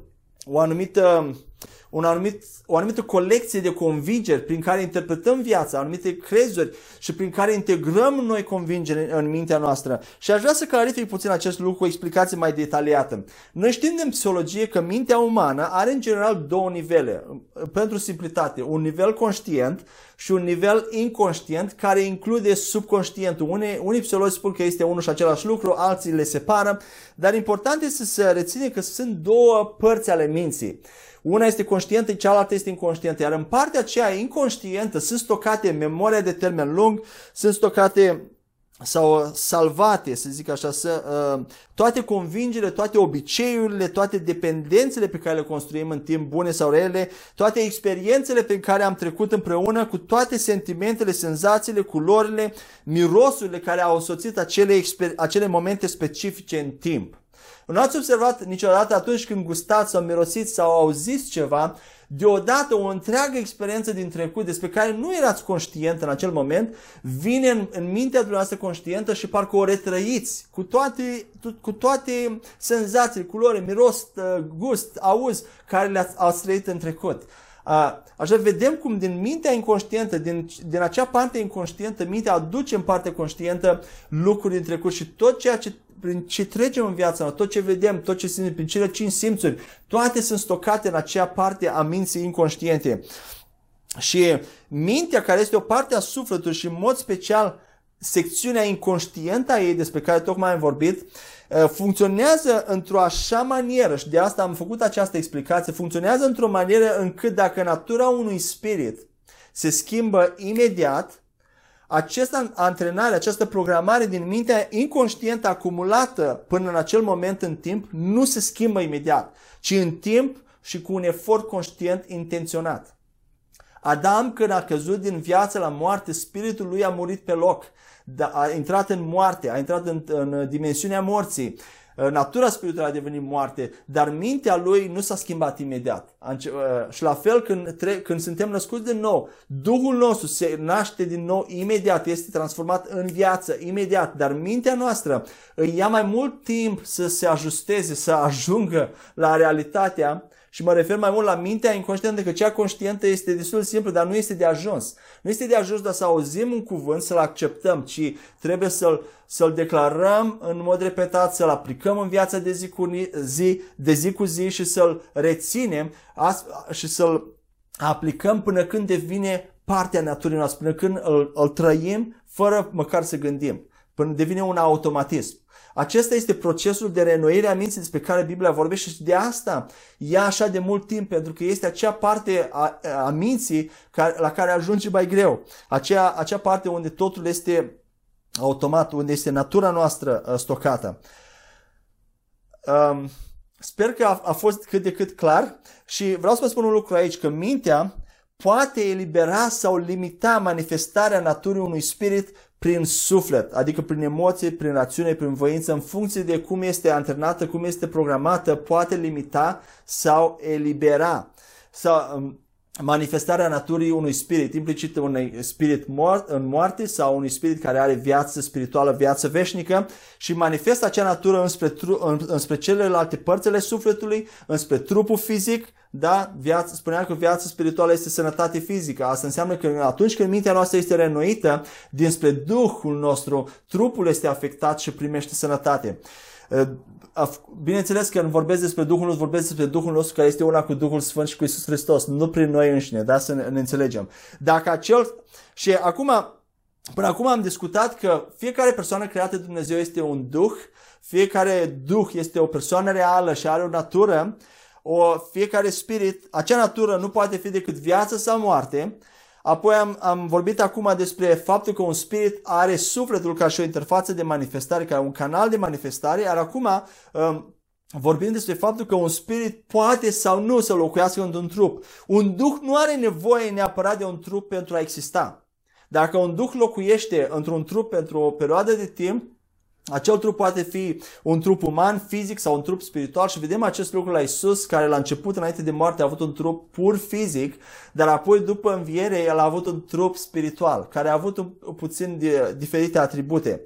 o anumită un anumit, o anumită colecție de convingeri prin care interpretăm viața, anumite crezuri și prin care integrăm noi convingeri în mintea noastră. Și aș vrea să clarific puțin acest lucru cu o explicație mai detaliată. Noi știm din psihologie că mintea umană are în general două nivele, pentru simplitate, un nivel conștient și un nivel inconștient care include subconștientul. Unii, unii psihologi spun că este unul și același lucru, alții le separă, dar important este să reține că sunt două părți ale minții. Una este conștientă, cealaltă este inconștientă. Iar în partea aceea inconștientă sunt stocate memoria de termen lung, sunt stocate sau salvate, să zic așa, să, uh, toate convingerile, toate obiceiurile, toate dependențele pe care le construim în timp, bune sau rele, toate experiențele pe care am trecut împreună, cu toate sentimentele, senzațiile, culorile, mirosurile care au însoțit acele, acele momente specifice în timp. Nu ați observat niciodată atunci când gustați sau mirosiți sau auziți ceva, deodată o întreagă experiență din trecut despre care nu erați conștient în acel moment, vine în, în mintea dumneavoastră conștientă și parcă o retrăiți cu toate, cu toate senzațiile, culori, miros, uh, gust, auz care le-ați trăit în trecut. Așa vedem cum din mintea inconștientă, din, din acea parte inconștientă, mintea aduce în parte conștientă lucruri din trecut și tot ceea ce prin ce trecem în viața noastră, tot ce vedem, tot ce simțim, prin cele cinci simțuri, toate sunt stocate în acea parte a minții inconștiente. Și mintea, care este o parte a sufletului și în mod special secțiunea inconștientă a ei despre care tocmai am vorbit, uh, funcționează într-o așa manieră și de asta am făcut această explicație, funcționează într-o manieră încât dacă natura unui spirit se schimbă imediat, această antrenare, această programare din mintea inconștientă acumulată până în acel moment în timp nu se schimbă imediat, ci în timp și cu un efort conștient intenționat. Adam, când a căzut din viață la moarte, spiritul lui a murit pe loc, a intrat în moarte, a intrat în, în dimensiunea morții. Uh, natura spirituală a devenit moarte, dar mintea lui nu s-a schimbat imediat. Uh, și la fel când, când suntem născuți din nou, Duhul nostru se naște din nou imediat, este transformat în viață imediat, dar mintea noastră îi ia mai mult timp să se ajusteze, să ajungă la realitatea și mă refer mai mult la mintea inconștientă, că cea conștientă este destul de simplu, dar nu este de ajuns. Nu este de ajuns doar să auzim un cuvânt, să-l acceptăm, ci trebuie să-l, să-l declarăm în mod repetat, să-l aplicăm în viața de zi cu zi, de zi, cu zi și să-l reținem și să-l aplicăm până când devine partea naturii noastre, până când îl, îl trăim fără măcar să gândim, până devine un automatism. Acesta este procesul de renoire a minții despre care Biblia vorbește și de asta ia așa de mult timp, pentru că este acea parte a, a minții care, la care ajunge mai greu. Acea, acea parte unde totul este automat, unde este natura noastră uh, stocată. Um, sper că a, a fost cât de cât clar și vreau să vă spun un lucru aici, că mintea poate elibera sau limita manifestarea naturii unui spirit prin suflet, adică prin emoție, prin rațiune, prin voință, în funcție de cum este antrenată, cum este programată, poate limita sau elibera. Sau, um, manifestarea naturii unui spirit, implicit unui spirit mort, în moarte sau unui spirit care are viață spirituală, viață veșnică și manifestă acea natură înspre, tru, înspre celelalte părți ale sufletului, înspre trupul fizic, da, viața, spuneam că viața spirituală este sănătate fizică. Asta înseamnă că atunci când mintea noastră este renoită, dinspre Duhul nostru, trupul este afectat și primește sănătate. Bineînțeles că când vorbesc despre Duhul nostru, vorbesc despre Duhul nostru care este una cu Duhul Sfânt și cu Isus Hristos, nu prin noi înșine, da? Să ne, ne înțelegem. Dacă acel... Și acum, până acum am discutat că fiecare persoană creată de Dumnezeu este un Duh, fiecare Duh este o persoană reală și are o natură, o, fiecare spirit, acea natură nu poate fi decât viață sau moarte, Apoi am, am vorbit acum despre faptul că un spirit are sufletul ca și o interfață de manifestare, ca un canal de manifestare, iar acum um, vorbim despre faptul că un spirit poate sau nu să locuiască într-un trup. Un duh nu are nevoie neapărat de un trup pentru a exista. Dacă un duh locuiește într-un trup pentru o perioadă de timp, acel trup poate fi un trup uman, fizic sau un trup spiritual și vedem acest lucru la Isus, care la început, înainte de moarte, a avut un trup pur fizic, dar apoi, după înviere, el a avut un trup spiritual, care a avut un, puțin de, diferite atribute.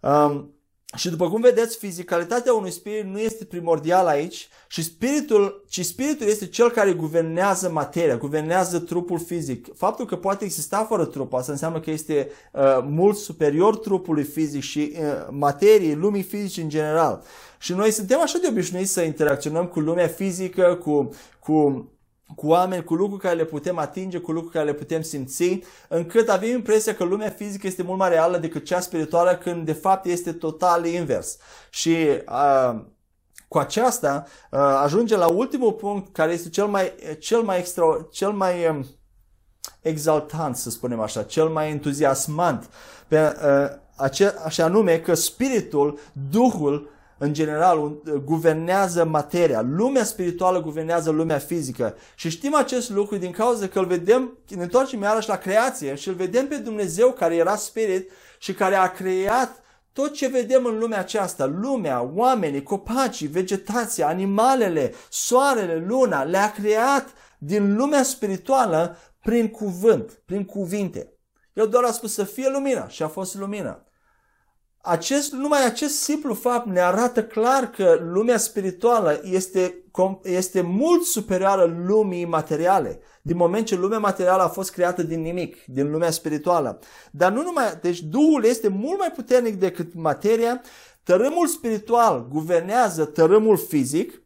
Um, și după cum vedeți, fizicalitatea unui spirit nu este primordială aici, și spiritul, ci spiritul este cel care guvernează materia, guvernează trupul fizic. Faptul că poate exista fără trup, asta înseamnă că este uh, mult superior trupului fizic și uh, materiei, lumii fizice în general. Și noi suntem așa de obișnuiți să interacționăm cu lumea fizică, cu, cu cu oameni, cu lucruri care le putem atinge, cu lucruri care le putem simți, încât avem impresia că lumea fizică este mult mai reală decât cea spirituală, când de fapt este total invers. Și uh, cu aceasta uh, ajunge la ultimul punct care este cel mai, cel mai, extra, cel mai um, exaltant, să spunem așa, cel mai entuziasmant, pe, uh, ace, așa nume că spiritul, Duhul, în general, guvernează materia. Lumea spirituală guvernează lumea fizică. Și știm acest lucru din cauza că îl vedem, ne întoarcem iarăși la creație și îl vedem pe Dumnezeu care era spirit și care a creat tot ce vedem în lumea aceasta, lumea, oamenii, copacii, vegetația, animalele, soarele, luna, le-a creat din lumea spirituală prin cuvânt, prin cuvinte. El doar a spus să fie lumină și a fost lumină. Acest, numai acest simplu fapt ne arată clar că lumea spirituală este, este mult superioară lumii materiale, din moment ce lumea materială a fost creată din nimic, din lumea spirituală. Dar nu numai, deci Duhul este mult mai puternic decât materia, tărâmul spiritual guvernează tărâmul fizic,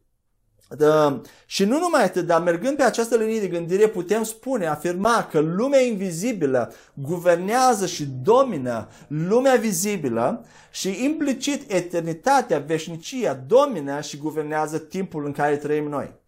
da, și nu numai atât, dar mergând pe această linie de gândire putem spune, afirma că lumea invizibilă guvernează și domină lumea vizibilă și implicit eternitatea, veșnicia domină și guvernează timpul în care trăim noi.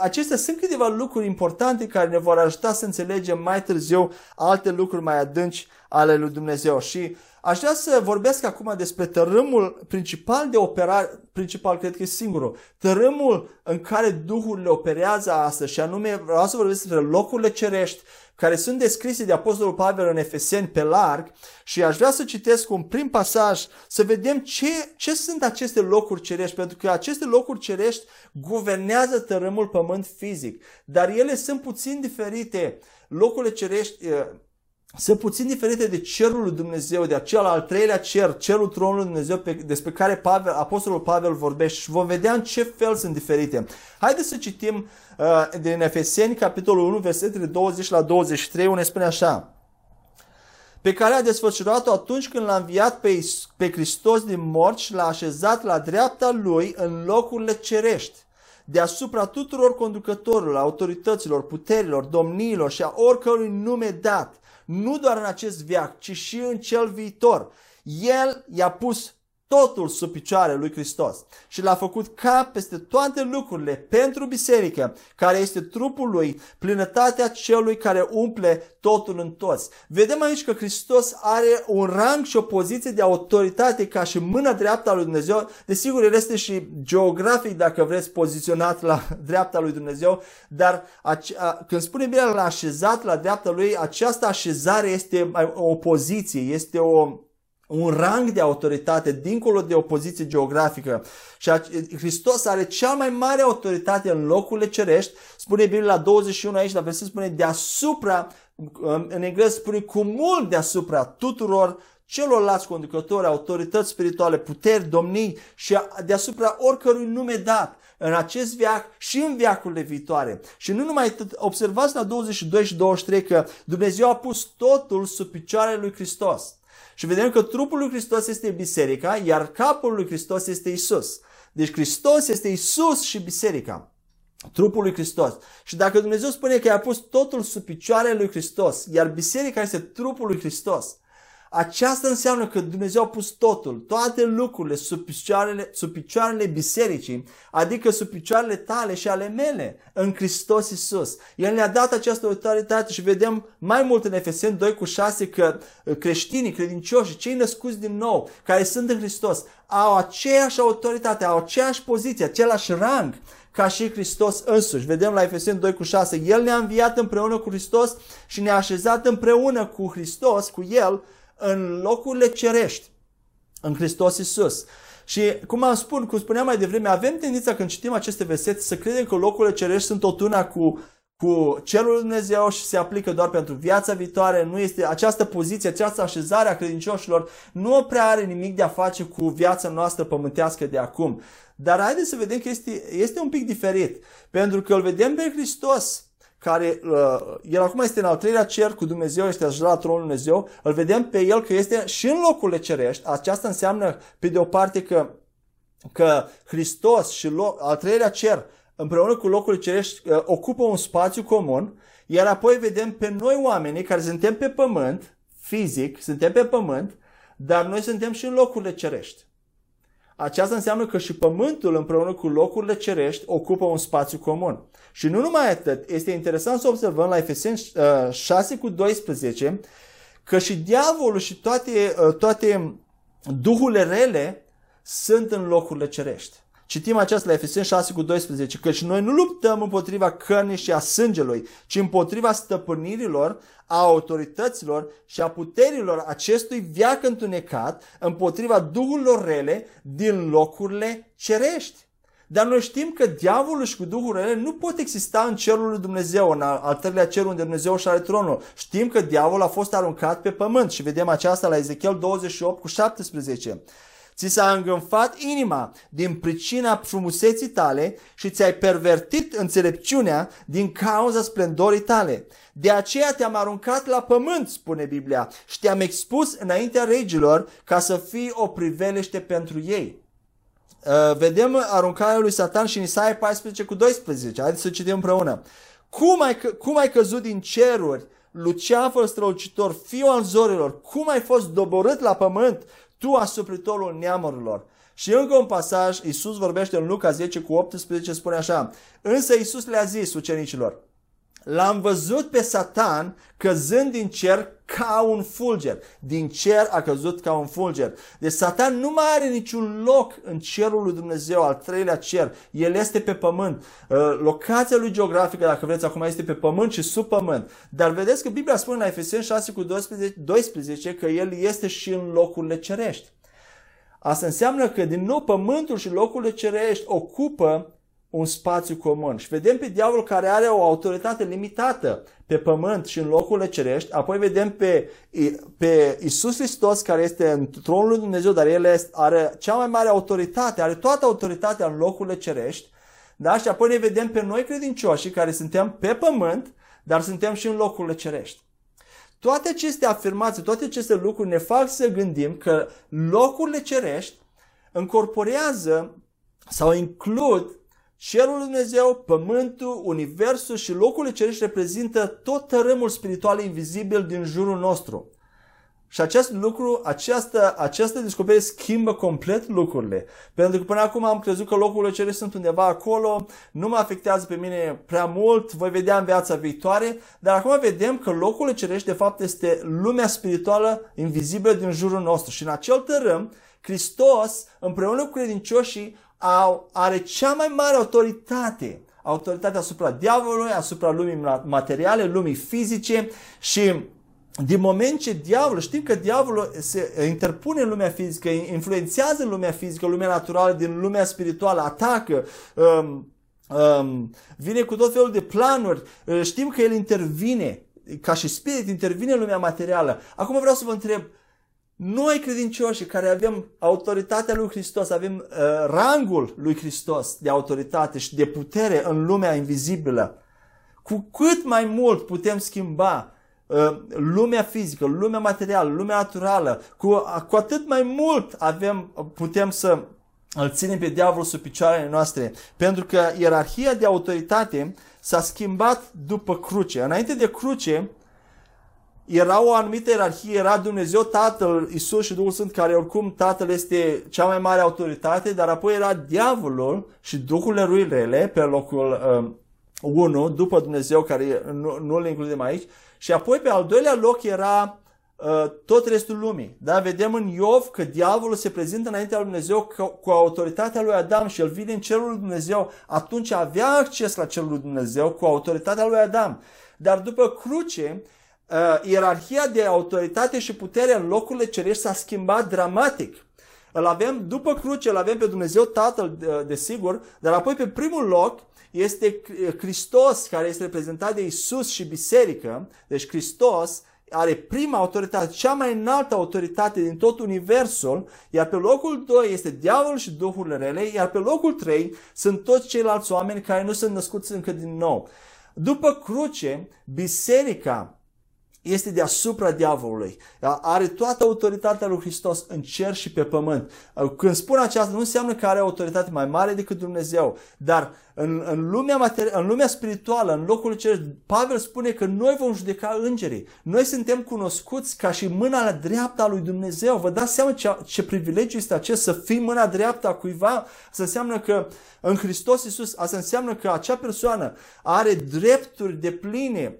Acestea sunt câteva lucruri importante care ne vor ajuta să înțelegem mai târziu alte lucruri mai adânci ale lui Dumnezeu. Și Aș vrea să vorbesc acum despre tărâmul principal de operare, principal cred că e singurul, tărâmul în care duhurile operează astăzi și anume vreau să vorbesc despre locurile cerești care sunt descrise de Apostolul Pavel în Efeseni pe larg și aș vrea să citesc un prim pasaj să vedem ce, ce sunt aceste locuri cerești, pentru că aceste locuri cerești guvernează tărâmul pământ fizic, dar ele sunt puțin diferite. Locurile cerești sunt puțin diferite de cerul lui Dumnezeu, de acel al treilea cer, cerul tronului lui Dumnezeu pe, despre care Pavel, Apostolul Pavel vorbește și vom vedea în ce fel sunt diferite. Haideți să citim uh, din Efeseni, capitolul 1, versetele 20 la 23, unde spune așa pe care a desfășurat-o atunci când l-a înviat pe, pe Hristos din morți și l-a așezat la dreapta lui în locurile cerești, deasupra tuturor conducătorilor, autorităților, puterilor, domniilor și a oricărui nume dat, nu doar în acest viac, ci și în cel viitor. El i-a pus totul sub picioare lui Hristos și l-a făcut cap peste toate lucrurile pentru biserică, care este trupul lui, plinătatea celui care umple totul în toți. Vedem aici că Hristos are un rang și o poziție de autoritate ca și mâna dreapta lui Dumnezeu. Desigur, el este și geografic, dacă vreți, poziționat la dreapta lui Dumnezeu, dar când spune bine la așezat la dreapta lui, această așezare este o poziție, este o un rang de autoritate dincolo de o poziție geografică. Și Hristos are cea mai mare autoritate în locurile cerești. Spune Biblia la 21 aici, la verset spune deasupra, în engleză spune cu mult deasupra tuturor celorlalți conducători, autorități spirituale, puteri, domnii și deasupra oricărui nume dat în acest viac și în viacurile viitoare. Și nu numai atât, observați la 22 și 23 că Dumnezeu a pus totul sub picioarele lui Hristos. Și vedem că trupul lui Hristos este biserica, iar capul lui Hristos este Isus. Deci Hristos este Isus și biserica. Trupul lui Hristos. Și dacă Dumnezeu spune că a pus totul sub picioarele lui Hristos, iar biserica este trupul lui Hristos, aceasta înseamnă că Dumnezeu a pus totul, toate lucrurile sub picioarele, sub picioarele bisericii, adică sub picioarele tale și ale mele, în Hristos Isus. El ne-a dat această autoritate și vedem mai mult în Efeseni 2 cu 6 că uh, creștinii, credincioși, cei născuți din nou, care sunt în Hristos, au aceeași autoritate, au aceeași poziție, același rang ca și Hristos însuși. Vedem la Efeseni 2 cu 6, El ne-a înviat împreună cu Hristos și ne-a așezat împreună cu Hristos, cu El, în locurile cerești, în Hristos Isus. Și cum am spun, cum spuneam mai devreme, avem tendința când citim aceste versete să credem că locurile cerești sunt o tună cu, cu cerul lui Dumnezeu și se aplică doar pentru viața viitoare. Nu este această poziție, această așezare a credincioșilor nu prea are nimic de a face cu viața noastră pământească de acum. Dar haideți să vedem că este, este un pic diferit. Pentru că îl vedem pe Hristos care uh, el acum este în al treilea cer cu Dumnezeu, este așezat la tronul Dumnezeu, îl vedem pe el că este și în locurile cerești. Aceasta înseamnă, pe de o parte, că, că Hristos și loc, al treilea cer împreună cu locurile cerești uh, ocupă un spațiu comun, iar apoi vedem pe noi oamenii care suntem pe pământ, fizic, suntem pe pământ, dar noi suntem și în locurile cerești. Aceasta înseamnă că și pământul împreună cu locurile cerești ocupă un spațiu comun. Și nu numai atât, este interesant să observăm la Efeseni 6 uh, cu 12 că și diavolul și toate, uh, toate duhurile rele sunt în locurile cerești. Citim aceasta la Efeseni 6 cu 12, că și noi nu luptăm împotriva cărnii și a sângelui, ci împotriva stăpânirilor, a autorităților și a puterilor acestui viac întunecat, împotriva duhurilor rele din locurile cerești. Dar noi știm că diavolul și cu duhurile nu pot exista în cerul lui Dumnezeu, în al, al treilea cer unde Dumnezeu și are tronul. Știm că diavolul a fost aruncat pe pământ și vedem aceasta la Ezechiel 28 cu 17. Ți s-a îngânfat inima din pricina frumuseții tale și ți-ai pervertit înțelepciunea din cauza splendorii tale. De aceea te-am aruncat la pământ, spune Biblia, și te-am expus înaintea regilor ca să fii o priveliște pentru ei. Uh, vedem aruncarea lui Satan și în Isaia 14 cu 12. Haideți să citim împreună. Cum ai, cum ai căzut din ceruri, Luceafăr strălucitor, fiul al zorilor, cum ai fost doborât la pământ, tu asupritorul neamurilor. Și încă un pasaj, Iisus vorbește în Luca 10 cu 18, spune așa, însă Iisus le-a zis ucenicilor, L-am văzut pe Satan căzând din cer ca un fulger. Din cer a căzut ca un fulger. Deci Satan nu mai are niciun loc în cerul lui Dumnezeu, al treilea cer. El este pe pământ. Uh, locația lui geografică, dacă vreți, acum este pe pământ și sub pământ. Dar vedeți că Biblia spune la Efeseni 6 cu 12, 12 că el este și în locurile cerești. Asta înseamnă că din nou pământul și locurile cerești ocupă un spațiu comun. Și vedem pe diavol care are o autoritate limitată pe pământ și în locurile cerești, apoi vedem pe, pe Isus Hristos care este în tronul lui Dumnezeu, dar el are cea mai mare autoritate, are toată autoritatea în locurile cerești, da? și apoi ne vedem pe noi credincioși care suntem pe pământ, dar suntem și în locurile cerești. Toate aceste afirmații, toate aceste lucruri ne fac să gândim că locurile cerești încorporează sau includ Cerul lui Dumnezeu, pământul, universul și locurile cerești reprezintă tot tărâmul spiritual invizibil din jurul nostru. Și acest lucru, această, această descoperire schimbă complet lucrurile. Pentru că până acum am crezut că locurile cerești sunt undeva acolo, nu mă afectează pe mine prea mult, voi vedea în viața viitoare, dar acum vedem că locurile cerești de fapt este lumea spirituală invizibilă din jurul nostru. Și în acel tărâm, Hristos, împreună cu credincioșii, au, are cea mai mare autoritate, autoritatea asupra diavolului, asupra lumii materiale, lumii fizice și din moment ce diavolul, știm că diavolul se interpune în lumea fizică, influențează lumea fizică, lumea naturală din lumea spirituală, atacă, um, um, vine cu tot felul de planuri, uh, știm că el intervine, ca și spirit, intervine în lumea materială. Acum vreau să vă întreb, noi credincioși care avem autoritatea lui Hristos, avem uh, rangul lui Hristos de autoritate și de putere în lumea invizibilă, cu cât mai mult putem schimba uh, lumea fizică, lumea materială, lumea naturală, cu, cu atât mai mult avem, putem să îl ținem pe diavolul sub picioarele noastre, pentru că ierarhia de autoritate s-a schimbat după cruce. Înainte de cruce, era o anumită ierarhie, era Dumnezeu Tatăl, Isus și Duhul Sfânt, care oricum Tatăl este cea mai mare autoritate, dar apoi era diavolul și duhurile lui rele pe locul uh, 1, după Dumnezeu, care nu, nu le includem aici, și apoi pe al doilea loc era uh, tot restul lumii. Da? Vedem în Iov că diavolul se prezintă înaintea lui Dumnezeu cu, cu autoritatea lui Adam și el vine în cerul lui Dumnezeu, atunci avea acces la cerul lui Dumnezeu cu autoritatea lui Adam. Dar după cruce, uh, ierarhia de autoritate și putere în locurile cerești s-a schimbat dramatic. Îl avem, după cruce, îl avem pe Dumnezeu Tatăl, desigur, dar apoi pe primul loc este Hristos, care este reprezentat de Isus și biserică. Deci Hristos are prima autoritate, cea mai înaltă autoritate din tot universul, iar pe locul 2 este diavolul și duhurile rele, iar pe locul 3 sunt toți ceilalți oameni care nu sunt născuți încă din nou. După cruce, biserica este deasupra diavolului. Are toată autoritatea lui Hristos în cer și pe pământ. Când spun aceasta, nu înseamnă că are autoritate mai mare decât Dumnezeu, dar în, în, lumea, materi- în lumea spirituală, în locul cer, Pavel spune că noi vom judeca îngerii. Noi suntem cunoscuți ca și mâna la dreapta a lui Dumnezeu. Vă dați seama ce, ce privilegiu este acest să fii mâna dreapta a cuiva? Asta înseamnă că în Hristos Iisus, asta înseamnă că acea persoană are drepturi de pline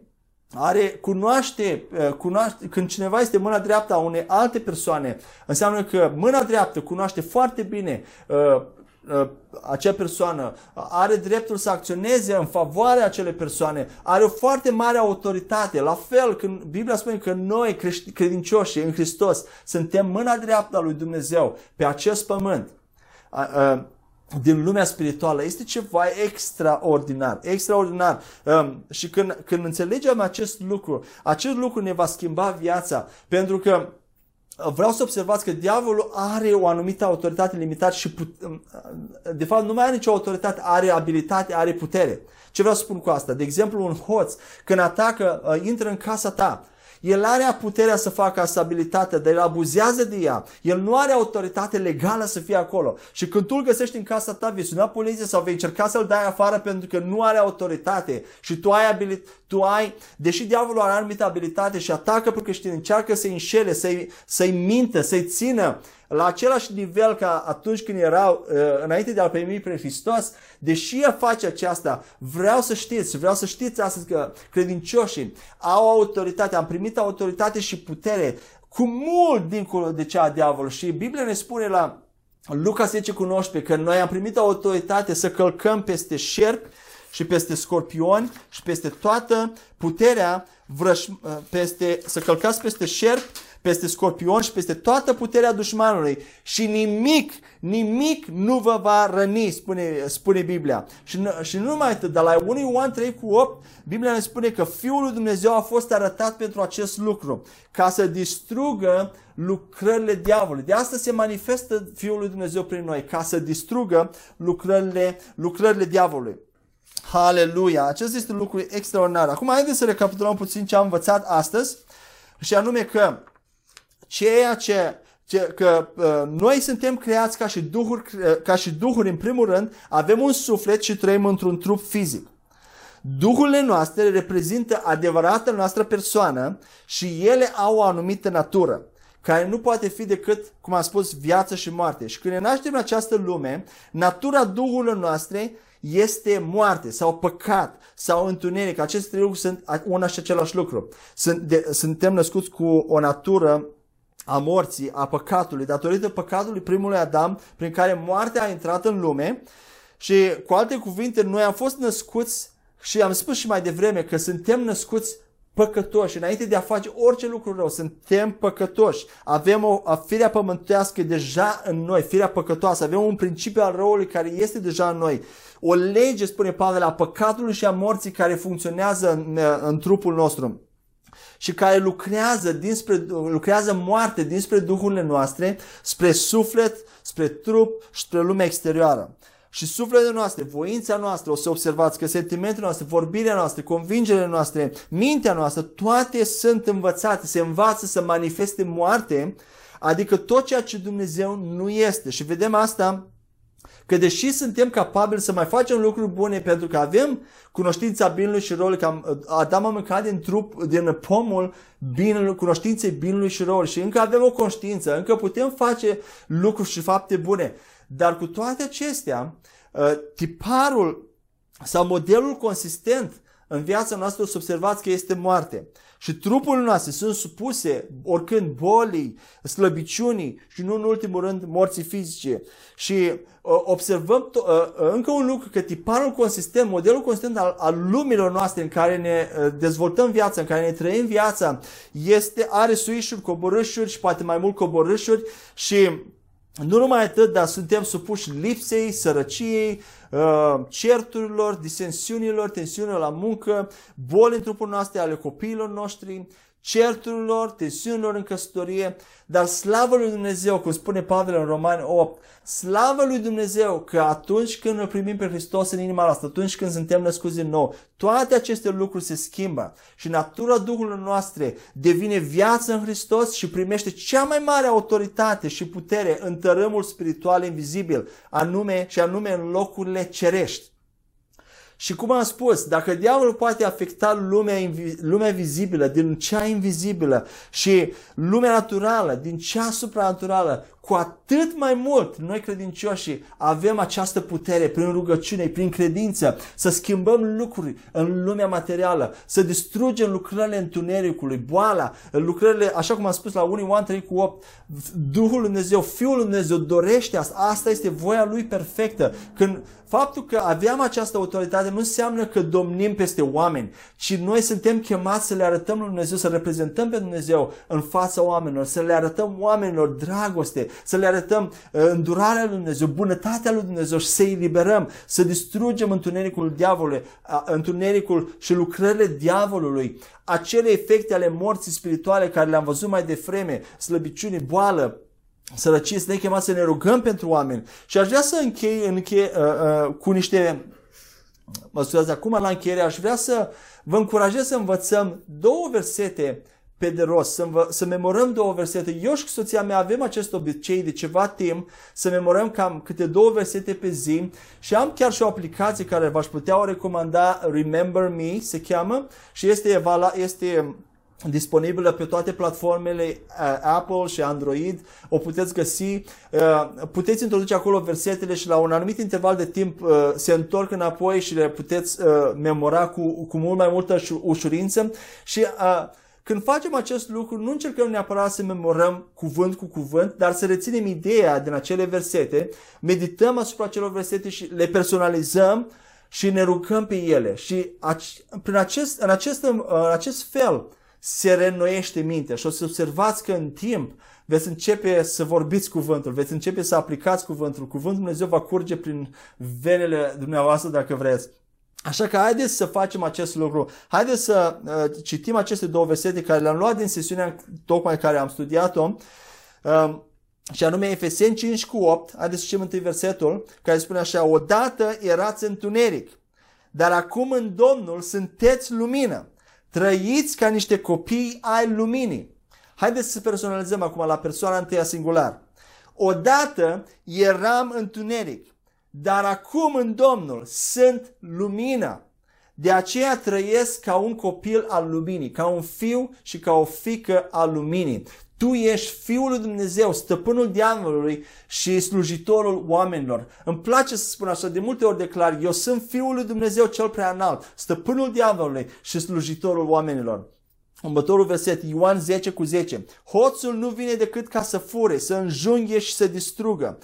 are, cunoaște, uh, cunoaște, când cineva este mâna dreaptă a unei alte persoane, înseamnă că mâna dreaptă cunoaște foarte bine uh, uh, acea persoană, are dreptul să acționeze în favoarea acelei persoane, are o foarte mare autoritate. La fel, când Biblia spune că noi, credincioși în Hristos, suntem mâna dreaptă a lui Dumnezeu pe acest pământ. Uh, uh, din lumea spirituală este ceva extraordinar, extraordinar. Um, și când, când înțelegem acest lucru, acest lucru ne va schimba viața, pentru că uh, vreau să observați că diavolul are o anumită autoritate limitată și put- um, de fapt nu mai are nicio autoritate, are abilitate, are putere. Ce vreau să spun cu asta? De exemplu, un hoț, când atacă, uh, intră în casa ta, el are puterea să facă stabilitate, dar el abuzează de ea. El nu are autoritate legală să fie acolo. Și când tu îl găsești în casa ta, vei suna poliție sau vei încerca să-l dai afară pentru că nu are autoritate și tu ai abilitate, tu ai, deși diavolul are anumită abilitate și atacă pentru că știi, încearcă să-i înșele, să-i, să-i mintă, să-i țină la același nivel ca atunci când erau uh, înainte de a primi pe Hristos, deși ea face aceasta, vreau să știți, vreau să știți astăzi că credincioșii au autoritate, am primit autoritate și putere cu mult dincolo de cea a diavolului. Și Biblia ne spune la Luca 10 cu 19 că noi am primit autoritate să călcăm peste șerpi și peste scorpioni și peste toată puterea vrăș, uh, peste, să călcați peste șerpi peste scorpion și peste toată puterea dușmanului și nimic, nimic nu vă va răni, spune, spune Biblia. Și, și nu numai atât, dar la 1 Ioan 3 cu 8, Biblia ne spune că Fiul lui Dumnezeu a fost arătat pentru acest lucru, ca să distrugă lucrările diavolului. De asta se manifestă Fiul lui Dumnezeu prin noi, ca să distrugă lucrările, lucrările diavolului. Haleluia! Acest este un lucru extraordinar. Acum haideți să recapitulăm puțin ce am învățat astăzi și anume că ceea ce, ce că uh, noi suntem creați ca și, duhuri, uh, ca și duhuri în primul rând, avem un suflet și trăim într-un trup fizic. Duhurile noastre reprezintă adevărata noastră persoană și ele au o anumită natură care nu poate fi decât, cum am spus, viață și moarte. Și când ne naștem în această lume, natura duhurilor noastre este moarte sau păcat sau întuneric. Aceste lucruri sunt una și același lucru. Sunt de, suntem născuți cu o natură a morții, a păcatului, datorită păcatului primului Adam, prin care moartea a intrat în lume și, cu alte cuvinte, noi am fost născuți și am spus și mai devreme că suntem născuți păcătoși. Înainte de a face orice lucru rău, suntem păcătoși. Avem o a firea pământească deja în noi, firea păcătoasă. Avem un principiu al răului care este deja în noi. O lege, spune Pavel, a păcatului și a morții care funcționează în, în trupul nostru. Și care lucrează, dinspre, lucrează moarte dinspre duhurile noastre, spre suflet, spre trup și spre lumea exterioară. Și sufletele noastre, voința noastră, o să observați că sentimentele noastre, vorbirea noastră, convingerile noastre, mintea noastră, toate sunt învățate, se învață să manifeste moarte, adică tot ceea ce Dumnezeu nu este. Și vedem asta că deși suntem capabili să mai facem lucruri bune pentru că avem cunoștința binului și răului, că Adam a mâncat din trup, din pomul binului, cunoștinței binului și răului și încă avem o conștiință, încă putem face lucruri și fapte bune. Dar cu toate acestea, ă, tiparul sau modelul consistent în viața noastră o să observați că este moarte. Și trupurile noastre sunt supuse oricând bolii, slăbiciunii și nu în ultimul rând morții fizice. Și uh, observăm uh, încă un lucru, că tiparul consistent, modelul consistent al, al lumilor noastre în care ne uh, dezvoltăm viața, în care ne trăim viața, este, are suișuri, coborâșuri și poate mai mult coborâșuri și nu numai atât, dar suntem supuși lipsei, sărăciei, uh, certurilor, disensiunilor, tensiunilor la muncă, boli în trupul noastre ale copiilor noștri, certurilor, tensiunilor în căsătorie, dar slavă lui Dumnezeu, cum spune Pavel în Romani 8, slavă lui Dumnezeu că atunci când îl primim pe Hristos în inima noastră, atunci când suntem născuți din nou, toate aceste lucruri se schimbă și natura Duhului noastre devine viață în Hristos și primește cea mai mare autoritate și putere în tărâmul spiritual invizibil, anume și anume în locurile cerești. Și cum am spus, dacă diavolul poate afecta lumea, lumea vizibilă din cea invizibilă și lumea naturală din cea supranaturală, cu atât mai mult noi credincioși avem această putere prin rugăciune, prin credință, să schimbăm lucruri în lumea materială, să distrugem lucrările întunericului, boala, lucrările, așa cum am spus la unii 1, 3 cu 8, Duhul Lui Dumnezeu, Fiul Lui Dumnezeu dorește asta, asta este voia Lui perfectă. Când faptul că aveam această autoritate nu înseamnă că domnim peste oameni, ci noi suntem chemați să le arătăm lui Dumnezeu, să reprezentăm pe Dumnezeu în fața oamenilor, să le arătăm oamenilor dragoste, să le arătăm uh, îndurarea lui Dumnezeu, bunătatea lui Dumnezeu și să îi liberăm, să distrugem întunericul diavolului, întunericul și lucrările diavolului, acele efecte ale morții spirituale care le-am văzut mai devreme, slăbiciune, boală, sărăcie, să ne chemați să ne rugăm pentru oameni. Și aș vrea să închei, închei uh, uh, cu niște mă scuzați, acum la încheiere aș vrea să vă încurajez să învățăm două versete pe de rost, să, învă- să memorăm două versete. Eu și cu soția mea avem acest obicei de ceva timp să memorăm cam câte două versete pe zi și am chiar și o aplicație care v-aș putea o recomanda, Remember Me se cheamă și este, este disponibilă pe toate platformele uh, Apple și Android, o puteți găsi, uh, puteți introduce acolo versetele și la un anumit interval de timp uh, se întorc înapoi și le puteți memora cu, cu mult mai multă ușurință și când facem acest lucru, nu încercăm neapărat să memorăm cuvânt cu cuvânt, dar să reținem ideea din acele versete, medităm asupra acelor versete și le personalizăm și ne rugăm pe ele. Și prin acest, în, acest, în acest fel se reînnoiește mintea și o să observați că în timp veți începe să vorbiți cuvântul, veți începe să aplicați cuvântul, cuvântul Dumnezeu va curge prin venele dumneavoastră dacă vreți. Așa că haideți să facem acest lucru. Haideți să uh, citim aceste două versete care le-am luat din sesiunea tocmai care am studiat-o. Uh, și anume Efeseni 5 cu 8, haideți să citim întâi versetul, care spune așa, Odată erați întuneric, dar acum în Domnul sunteți lumină. Trăiți ca niște copii ai luminii. Haideți să personalizăm acum la persoana întâia singular. Odată eram întuneric, dar acum în Domnul sunt lumină. De aceea trăiesc ca un copil al luminii, ca un fiu și ca o fică al luminii. Tu ești Fiul lui Dumnezeu, stăpânul diavolului și slujitorul oamenilor. Îmi place să spun așa, de multe ori declar, eu sunt Fiul lui Dumnezeu cel prea înalt, stăpânul diavolului și slujitorul oamenilor. Următorul verset, Ioan 10 cu 10. Hoțul nu vine decât ca să fure, să înjunghe și să distrugă.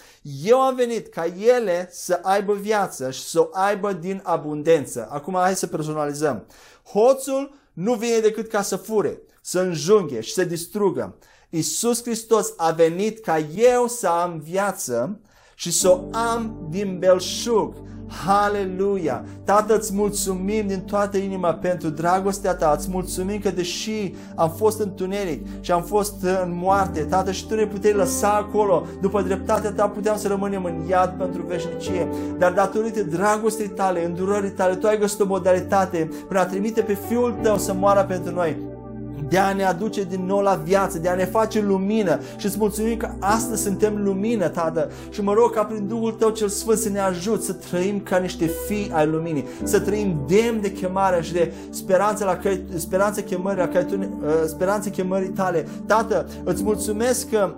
Eu am venit ca ele să aibă viață și să o aibă din abundență. Acum hai să personalizăm. Hoțul nu vine decât ca să fure, să înjunghe și să distrugă. Isus Hristos a venit ca eu să am viață și să o am din belșug. Haleluia! Tată, îți mulțumim din toată inima pentru dragostea ta, îți mulțumim că deși am fost în tuneric și am fost în moarte, Tată, și Tu ne puteai lăsa acolo, după dreptatea ta puteam să rămânem în iad pentru veșnicie, dar datorită dragostei tale, îndurării tale, Tu ai găsit o modalitate prin a trimite pe Fiul Tău să moară pentru noi de a ne aduce din nou la viață, de a ne face lumină și îți mulțumim că astăzi suntem lumină, Tată, și mă rog ca prin Duhul Tău cel Sfânt să ne ajut să trăim ca niște fii ai luminii, să trăim demn de chemarea și de speranța, la care, speranța chemării, la care tu, uh, speranța chemării tale. Tată, îți mulțumesc că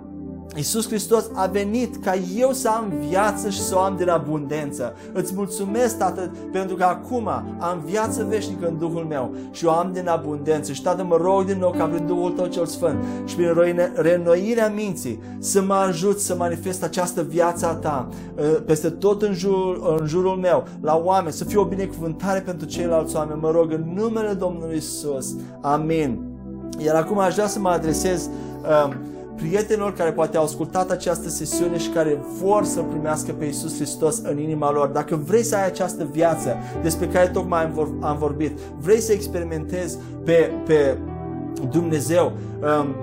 Iisus Hristos a venit ca eu să am viață și să o am din abundență. Îți mulțumesc, Tată, pentru că acum am viață veșnică în Duhul meu și o am din abundență. Și, Tată, mă rog din nou ca prin Duhul Tău cel Sfânt și prin renoirea minții să mă ajut să manifest această viață a Ta uh, peste tot în jurul, în jurul meu, la oameni, să fie o binecuvântare pentru ceilalți oameni. Mă rog în numele Domnului Iisus. Amin. Iar acum aș vrea să mă adresez uh, prietenilor care poate au ascultat această sesiune și care vor să primească pe Iisus Hristos în inima lor. Dacă vrei să ai această viață despre care tocmai am vorbit, vrei să experimentezi pe, pe Dumnezeu, um,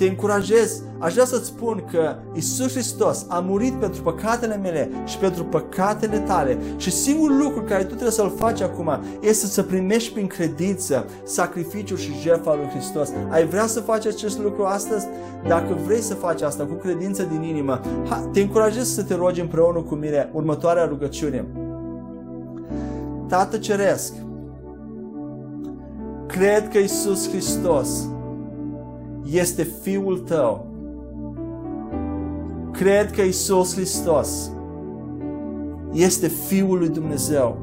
te încurajez, aș vrea să-ți spun că Isus Hristos a murit pentru păcatele mele și pentru păcatele tale și singurul lucru care tu trebuie să-l faci acum este să primești prin credință sacrificiul și jertfa lui Hristos. Ai vrea să faci acest lucru astăzi? Dacă vrei să faci asta cu credință din inimă, te încurajez să te rogi împreună cu mine următoarea rugăciune. Tată Ceresc, cred că Isus Hristos este Fiul tău. Cred că Isus Hristos este Fiul lui Dumnezeu.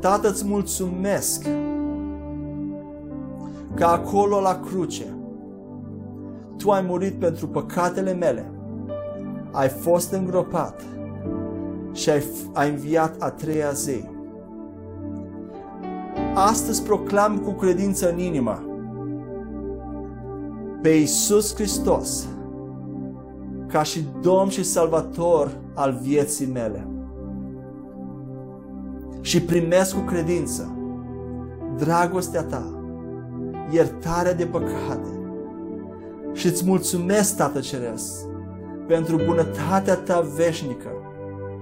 Tată, îți mulțumesc că acolo la cruce Tu ai murit pentru păcatele mele, ai fost îngropat și ai, ai înviat a treia zi. Astăzi proclam cu credință în inimă pe Iisus Hristos ca și Domn și Salvator al vieții mele. Și primesc cu credință dragostea ta, iertarea de păcate. Și îți mulțumesc, Tată Ceresc, pentru bunătatea ta veșnică,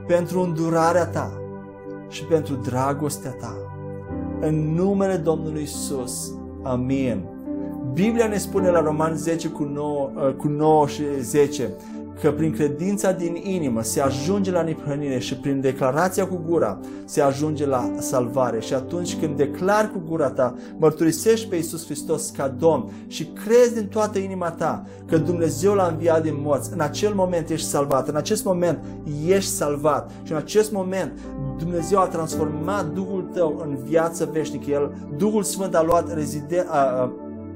pentru îndurarea ta și pentru dragostea ta. În numele Domnului Isus. Amin. Biblia ne spune la Roman 10 cu 9, uh, cu 9 și 10 că prin credința din inimă se ajunge la neprănire și prin declarația cu gura se ajunge la salvare. Și atunci când declari cu gura ta, mărturisești pe Iisus Hristos ca Domn și crezi din toată inima ta că Dumnezeu l-a înviat din morți, în acel moment ești salvat, în acest moment ești salvat și în acest moment Dumnezeu a transformat Duhul tău în viață veșnică. El, Duhul Sfânt a luat rezide, a, a,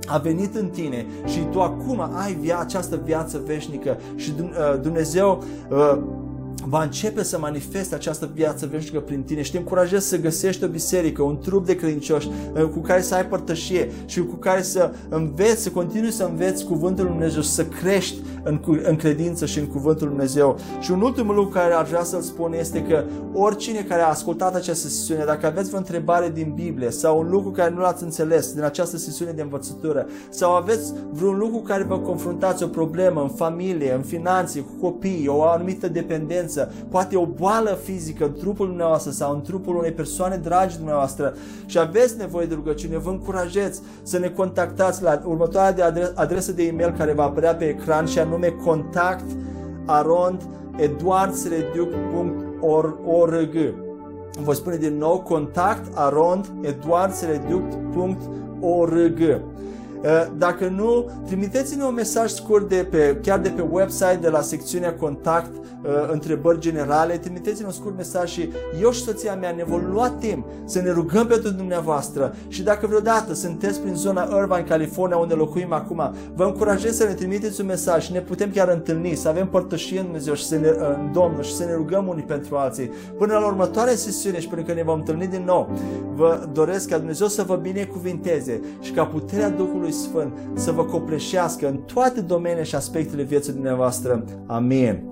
a venit în tine și tu acum ai via, această viață veșnică și uh, Dumnezeu uh, va începe să manifeste această viață veșnică prin tine și te încurajez să găsești o biserică, un trup de credincioși uh, cu care să ai părtășie și cu care să înveți, să continui să înveți cuvântul Lui Dumnezeu și să crești în, în credință și în cuvântul Lui Dumnezeu. Și un ultim lucru care ar vrea să-l spun este că oricine care a ascultat această sesiune, dacă aveți vreo întrebare din Biblie sau un lucru care nu l-ați înțeles din această sesiune de învățătură sau aveți vreun lucru care vă confruntați o problemă în familie, în finanțe, cu copii, o anumită dependență, poate o boală fizică în trupul dumneavoastră sau în trupul unei persoane dragi dumneavoastră. Și aveți nevoie de rugăciune, vă încurajez să ne contactați la următoarea de adresă de e-mail care va apărea pe ecran și anume contact arond eduardsreduc.org Voi spune din nou contact arond eduardsreduc.org Eh, dacă nu, trimiteți-ne un mesaj scurt de pe, chiar de pe website, de la secțiunea contact, eh, întrebări generale, trimiteți-ne un scurt mesaj și eu și soția mea ne vom lua timp să ne rugăm pentru dumneavoastră și dacă vreodată sunteți prin zona Irvine, California, unde locuim acum, vă încurajez să ne trimiteți un mesaj și ne putem chiar întâlni, să avem părtășie în Dumnezeu și să ne, în Domnul și să ne rugăm unii pentru alții. Până la următoarea sesiune și până când ne vom întâlni din nou, vă doresc ca Dumnezeu să vă binecuvinteze și ca puterea Duhului Sfânt să vă copleșească în toate domeniile și aspectele vieții dumneavoastră. Amin.